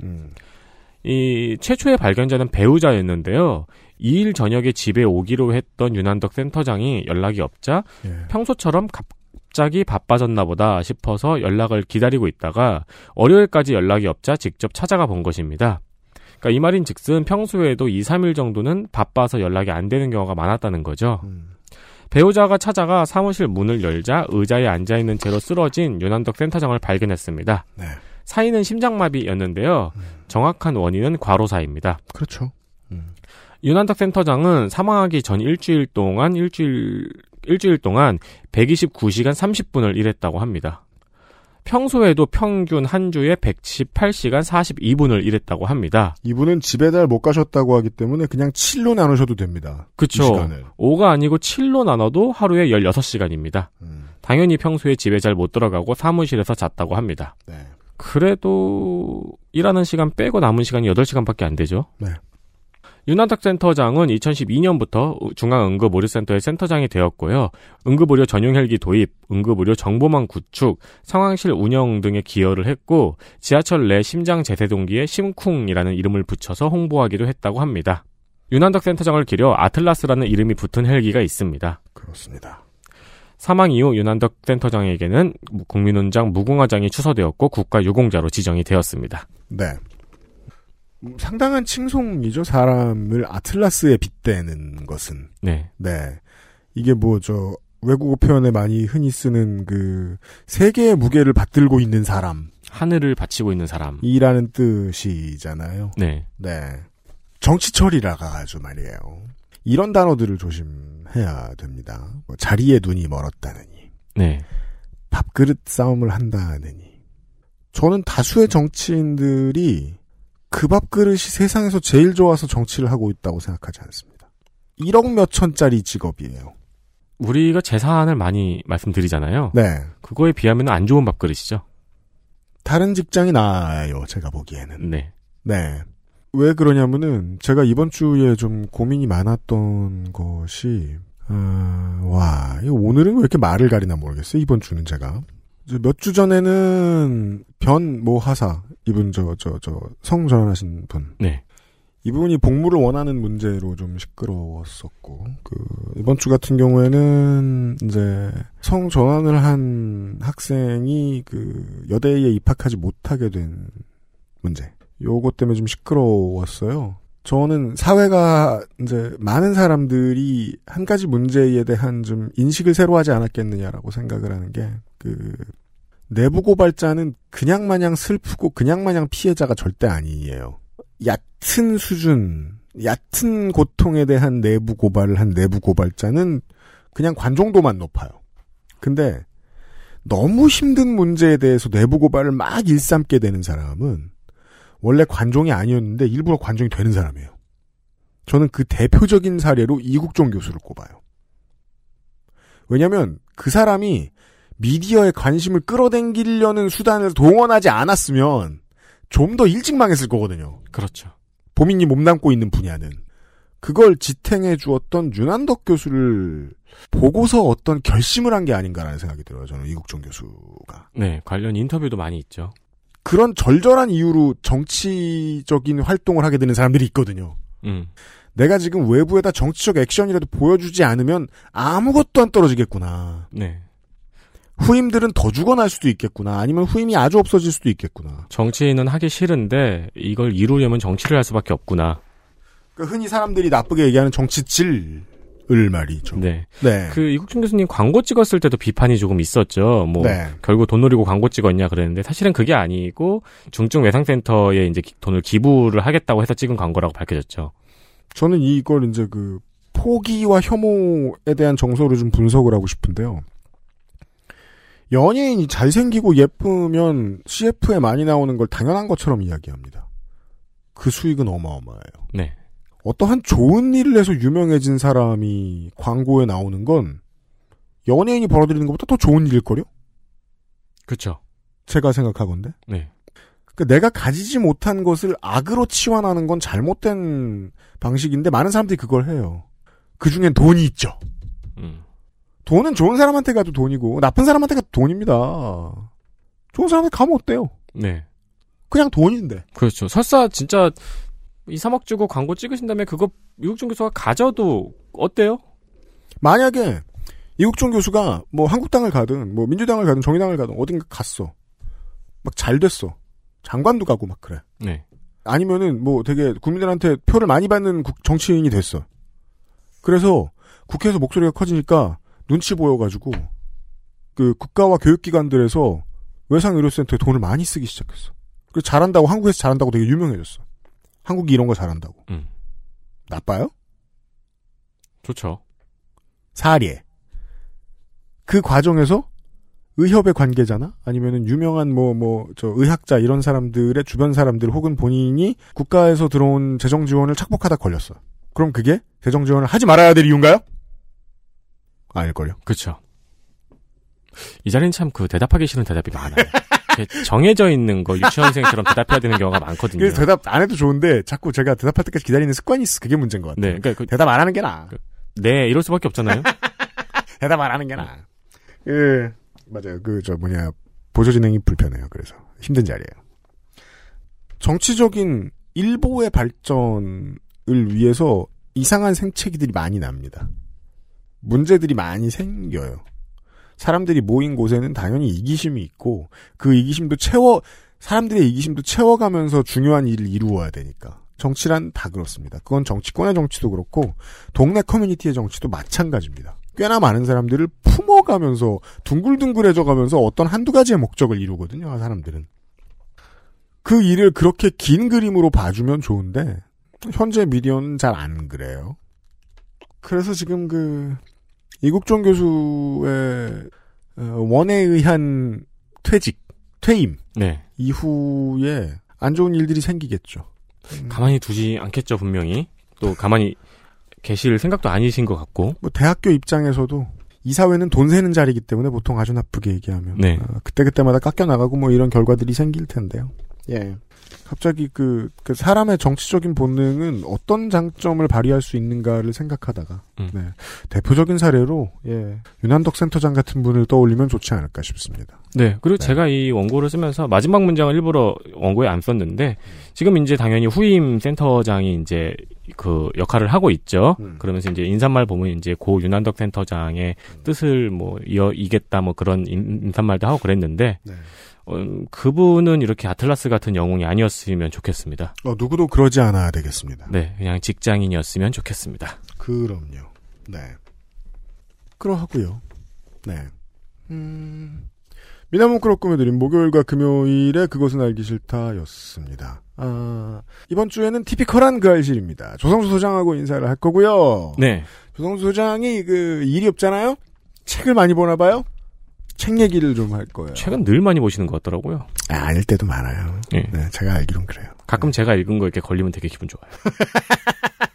이 최초의 발견자는 배우자였는데요. 2일 저녁에 집에 오기로 했던 윤한덕 센터장이 연락이 없자 평소처럼 갑자기 바빠졌나 보다 싶어서 연락을 기다리고 있다가 월요일까지 연락이 없자 직접 찾아가 본 것입니다. 그러니까 이 말인 즉슨 평소에도 2, 3일 정도는 바빠서 연락이 안 되는 경우가 많았다는 거죠. 배우자가 찾아가 사무실 문을 열자 의자에 앉아 있는 채로 쓰러진 윤한덕 센터장을 발견했습니다. 사인은 심장마비였는데요. 정확한 원인은 과로사입니다. 그렇죠. 윤한덕 센터장은 사망하기 전 일주일 동안 일주일 일주일 동안 129시간 30분을 일했다고 합니다. 평소에도 평균 한 주에 118시간 42분을 일했다고 합니다. 이분은 집에 잘 못 가셨다고 하기 때문에 그냥 7로 나누셔도 됩니다. 그쵸. 이 시간을. 5가 아니고 7로 나눠도 하루에 16시간입니다. 음. 당연히 평소에 집에 잘 못 들어가고 사무실에서 잤다고 합니다. 네. 그래도 일하는 시간 빼고 남은 시간이 8시간밖에 안 되죠. 네. 윤한탁 센터장은 2012년부터 중앙응급의료센터의 센터장이 되었고요. 응급의료 전용 헬기 도입, 응급의료 정보망 구축, 상황실 운영 등에 기여를 했고 지하철 내 심장 제세 동기에 심쿵이라는 이름을 붙여서 홍보하기도 했다고 합니다. 윤한덕 센터장을 기려 아틀라스라는 이름이 붙은 헬기가 있습니다. 그렇습니다. 사망 이후 윤한덕 센터장에게는 국민훈장 무궁화장이 추서되었고 국가유공자로 지정이 되었습니다. 네. 음, 상당한 칭송이죠. 사람을 아틀라스에 빗대는 것은. 네. 네. 이게 뭐, 저, 외국어 표현에 많이 흔히 쓰는 그, 세계의 무게를 받들고 있는 사람. 하늘을 바치고 있는 사람. 이라는 뜻이잖아요. 네. 네. 정치철이라가 아주 말이에요. 이런 단어들을 조심해야 됩니다. 뭐 자리에 눈이 멀었다느니. 네. 밥그릇 싸움을 한다느니. 저는 다수의 정치인들이 그 밥그릇이 세상에서 제일 좋아서 정치를 하고 있다고 생각하지 않습니다. 1억 몇 천짜리 직업이에요. 우리가 재산을 많이 말씀드리잖아요. 네. 그거에 비하면 안 좋은 밥그릇이죠. 다른 직장이 나아요, 제가 보기에는. 네. 네. 왜 그러냐면은, 제가 이번 주에 좀 고민이 많았던 것이, 아, 와, 오늘은 왜 이렇게 말을 가리나 모르겠어요, 이번 주는 제가. 몇 주 전에는 변 모 하사, 이분 저, 저, 저, 성 전환하신 분. 네. 이분이 복무를 원하는 문제로 좀 시끄러웠었고, 그, 이번 주 같은 경우에는, 이제, 성 전환을 한 학생이 그, 여대에 입학하지 못하게 된 문제. 요것 때문에 좀 시끄러웠어요. 저는 사회가 이제 많은 사람들이 한 가지 문제에 대한 좀 인식을 새로 하지 않았겠느냐라고 생각을 하는 게, 그, 내부 고발자는 그냥 마냥 슬프고 그냥 마냥 피해자가 절대 아니에요. 얕은 수준, 얕은 고통에 대한 내부 고발을 한 내부 고발자는 그냥 관종도만 높아요. 근데 너무 힘든 문제에 대해서 내부 고발을 막 일삼게 되는 사람은 원래 관종이 아니었는데 일부러 관종이 되는 사람이에요. 저는 그 대표적인 사례로 이국종 교수를 꼽아요. 왜냐면 그 사람이 미디어의 관심을 끌어당기려는 수단을 동원하지 않았으면 좀 더 일찍 망했을 거거든요. 그렇죠. 보민이 몸담고 있는 분야는. 그걸 지탱해 주었던 윤한덕 교수를 보고서 어떤 결심을 한 게 아닌가라는 생각이 들어요. 저는 이국종 교수가. 네, 관련 인터뷰도 많이 있죠. 그런 절절한 이유로 정치적인 활동을 하게 되는 사람들이 있거든요. 음. 내가 지금 외부에다 정치적 액션이라도 보여주지 않으면 아무것도 안 떨어지겠구나. 네. 후임들은 더 죽어날 수도 있겠구나. 아니면 후임이 아주 없어질 수도 있겠구나. 정치는 하기 싫은데 이걸 이루려면 정치를 할 수밖에 없구나. 그 흔히 사람들이 나쁘게 얘기하는 정치질 을 말이죠. 네. 네. 그 이국준 교수님 광고 찍었을 때도 비판이 조금 있었죠. 뭐 네. 결국 돈 노리고 광고 찍었냐 그랬는데 사실은 그게 아니고 중증 외상센터에 이제 기- 돈을 기부를 하겠다고 해서 찍은 광고라고 밝혀졌죠. 저는 이걸 이제 그 포기와 혐오에 대한 정서를 좀 분석을 하고 싶은데요. 연예인이 잘생기고 예쁘면 CF에 많이 나오는 걸 당연한 것처럼 이야기합니다. 그 수익은 어마어마해요. 네. 어떠한 좋은 일을 해서 유명해진 사람이 광고에 나오는 건 연예인이 벌어들이는 것보다 더 좋은 일일걸요? 그렇죠. 제가 생각하건데. 네. 그 내가 가지지 못한 것을 악으로 치환하는 건 잘못된 방식인데 많은 사람들이 그걸 해요. 그 중엔 돈이 있죠. 음. 돈은 좋은 사람한테 가도 돈이고 나쁜 사람한테 가도 돈입니다. 좋은 사람한테 가면 어때요? 네. 그냥 돈인데. 그렇죠. 설사 진짜 2, 3억 주고 광고 찍으신 다음에 그거 이국준 교수가 가져도 어때요? 만약에 이국종 교수가 뭐 한국당을 가든 뭐 민주당을 가든 정의당을 가든 어딘가 갔어. 막 잘 됐어. 장관도 가고 막 그래. 네. 아니면은 뭐 되게 국민들한테 표를 많이 받는 국- 정치인이 됐어. 그래서 국회에서 목소리가 커지니까 눈치 보여가지고 그 국가와 교육기관들에서 외상의료센터에 돈을 많이 쓰기 시작했어. 그래서 잘한다고 한국에서 잘한다고 되게 유명해졌어. 한국이 이런 거 잘한다고. 음. 나빠요? 좋죠. 사례. 그 과정에서 의협의 관계자나 아니면은 유명한 뭐 뭐 저 의학자 이런 사람들의 주변 사람들 혹은 본인이 국가에서 들어온 재정 지원을 착복하다 걸렸어. 그럼 그게 재정 지원을 하지 말아야 될 이유인가요? 아닐걸요. 그렇죠. 이 자리는 참 그 대답하기 싫은 대답이 많아요. 정해져 있는 거 유치원생처럼 대답해야 되는 경우가 많거든요. 그래서 대답 안 해도 좋은데 자꾸 제가 대답할 때까지 기다리는 습관이 있어. 그게 문제인 것 같아요. 네, 그러니까 그- 대답 안 하는 게 나아. 네, 이럴 수밖에 없잖아요. [LAUGHS] 대답 안 하는 게 나아. 예. 맞아요. 그, 저, 뭐냐, 보조 진행이 불편해요. 그래서. 힘든 자리예요. 정치적인 일보의 발전을 위해서 이상한 생채기들이 많이 납니다. 문제들이 많이 생겨요. 사람들이 모인 곳에는 당연히 이기심이 있고, 그 이기심도 채워, 사람들의 이기심도 채워가면서 중요한 일을 이루어야 되니까. 정치란 다 그렇습니다. 그건 정치권의 정치도 그렇고, 동네 커뮤니티의 정치도 마찬가지입니다. 꽤나 많은 사람들을 품어가면서 둥글둥글해져 가면서 어떤 한두 가지의 목적을 이루거든요, 사람들은. 그 일을 그렇게 긴 그림으로 봐주면 좋은데, 현재 미디어는 잘 안 그래요. 그래서 지금 그, 이국종 교수의 어, 원에 의한 퇴직, 퇴임 네. 이후에 안 좋은 일들이 생기겠죠. 가만히 두지 않겠죠, 분명히. 또 가만히 계실 생각도 아니신 것 같고. 뭐 대학교 입장에서도 이사회는 돈 세는 자리이기 때문에 보통 아주 나쁘게 얘기하면 네. 어, 그때 그때마다 깎여 나가고 뭐 이런 결과들이 생길 텐데요. 예. 갑자기 그, 그 사람의 정치적인 본능은 어떤 장점을 발휘할 수 있는가를 생각하다가 음. 네. 대표적인 사례로 예. 윤한덕 센터장 같은 분을 떠올리면 좋지 않을까 싶습니다. 네. 그리고 제가 이 원고를 쓰면서 마지막 문장을 일부러 원고에 안 썼는데 지금 이제 당연히 후임 센터장이 이제 그 역할을 하고 있죠. 그러면서 이제 인사말 보면 이제 고 윤한덕 센터장의 뜻을 뭐 이어 이겠다 뭐 그런 인- 인사말도 하고 그랬는데 어, 그분은 이렇게 아틀라스 같은 영웅이 아니었으면 좋겠습니다. 어, 누구도 그러지 않아야 되겠습니다. 네, 그냥 직장인이었으면 좋겠습니다. 그럼요. 네. 그러하고요. 네. 음. 미나문크로 꾸며드린 목요일과 금요일에 그것은 알기 싫다였습니다. 아, 이번 주에는 티피컬한 그 알실입니다. 조성수 소장하고 인사를 할 거고요. 네. 조성수 소장이 그 일이 없잖아요. 책을 많이 보나 봐요. 책 얘기를 좀 할 거예요. 책은 늘 많이 보시는 것 같더라고요. 아, 아닐 때도 많아요. 네. 네, 제가 알기론 그래요. 가끔 제가 읽은 거 이렇게 걸리면 되게 기분 좋아요. [LAUGHS]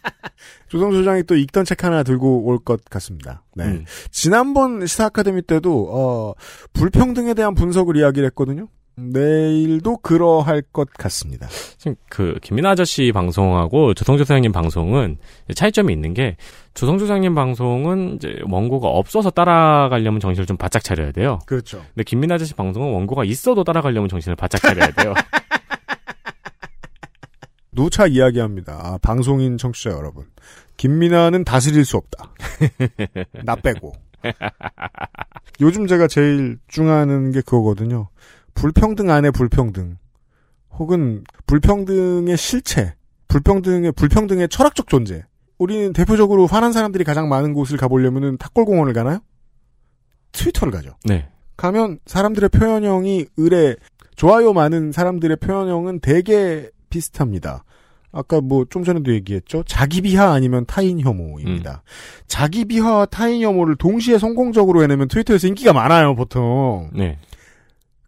조성수 소장이 또 읽던 책 하나 들고 올 것 같습니다. 네. 음. 지난번 시사 아카데미 때도 어, 불평등에 대한 분석을 이야기를 했거든요. 내일도 그러할 것 같습니다. 지금 그 김민아 아저씨 방송하고 조성조 사장님 방송은 차이점이 있는 게 조성조 사장님 방송은 이제 원고가 없어서 따라가려면 정신을 좀 바짝 차려야 돼요. 그렇죠. 근데 김민아 아저씨 방송은 원고가 있어도 따라가려면 정신을 바짝 차려야 돼요. [LAUGHS] 누차 이야기합니다. 아, 방송인 청취자 여러분. 김민아는 다스릴 수 없다. 나 빼고. [LAUGHS] 요즘 제가 제일 중요하는 게 그거거든요. 불평등 안에 불평등. 혹은 불평등의 실체. 불평등의, 불평등의 철학적 존재. 우리는 대표적으로 화난 사람들이 가장 많은 곳을 가보려면은 탁골공원을 가나요? 트위터를 가죠. 네. 가면 사람들의 표현형이 의뢰, 좋아요 많은 사람들의 표현형은 되게 비슷합니다. 아까 뭐 좀 전에도 얘기했죠. 자기 비하 아니면 타인 혐오입니다. 자기 비하와 타인 혐오를 동시에 성공적으로 해내면 트위터에서 인기가 많아요, 보통. 네.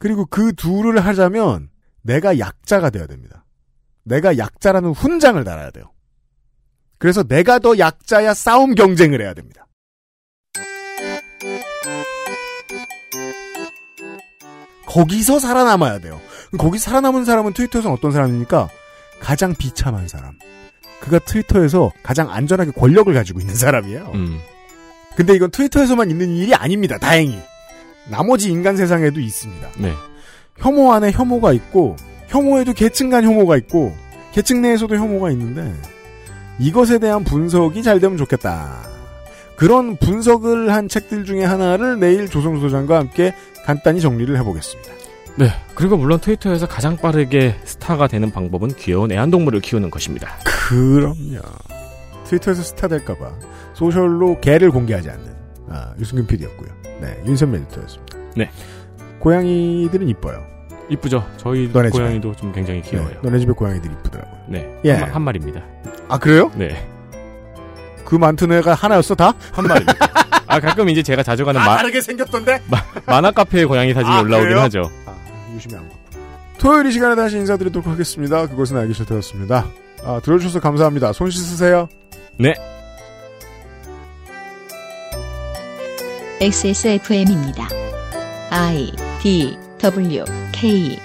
그리고 그 둘을 하자면 내가 약자가 돼야 됩니다. 내가 약자라는 훈장을 달아야 돼요. 그래서 내가 더 약자야 싸움 경쟁을 해야 됩니다. 거기서 살아남아야 돼요. 거기 살아남은 사람은 트위터에서는 어떤 사람입니까? 가장 비참한 사람. 그가 트위터에서 가장 안전하게 권력을 가지고 있는 사람이에요. 음. 근데 이건 트위터에서만 있는 일이 아닙니다. 다행히. 나머지 인간 세상에도 있습니다. 네. 혐오 안에 혐오가 있고 혐오에도 계층 간 혐오가 있고 계층 내에서도 혐오가 있는데 이것에 대한 분석이 잘 되면 좋겠다. 그런 분석을 한 책들 중에 하나를 내일 조성수 소장과 함께 간단히 정리를 해보겠습니다. 네. 그리고 물론 트위터에서 가장 빠르게 스타가 되는 방법은 귀여운 애완동물을 키우는 것입니다. 그럼요. 트위터에서 스타 될까봐 소셜로 개를 공개하지 않는 아, 유승균 PD였고요. 네, 윤선미 에디터였습니다. 네. 고양이들은 이뻐요. 이쁘죠. 저희. 고양이도 좀 굉장히 귀여워요. 네, 너네 집에 고양이들이 이쁘더라고요. 네. 예. 한, 마- 한 마리입니다. 아 그래요? 네. 그 많던 애가 하나였어 다? 한 마리입니다. 아 가끔 이제 제가 자주 가는 아, 마, 다르게 생겼던데? 만화 카페에 고양이 사진이 아, 올라오긴 그래요? 하죠. 유심히 안 봤구나. 토요일 이 시간에 다시 인사드리도록 하겠습니다. 그것은 알기 싫다였습니다. 아, 들어주셔서 감사합니다. 손 씻으세요. 네. XSFM입니다. I D W K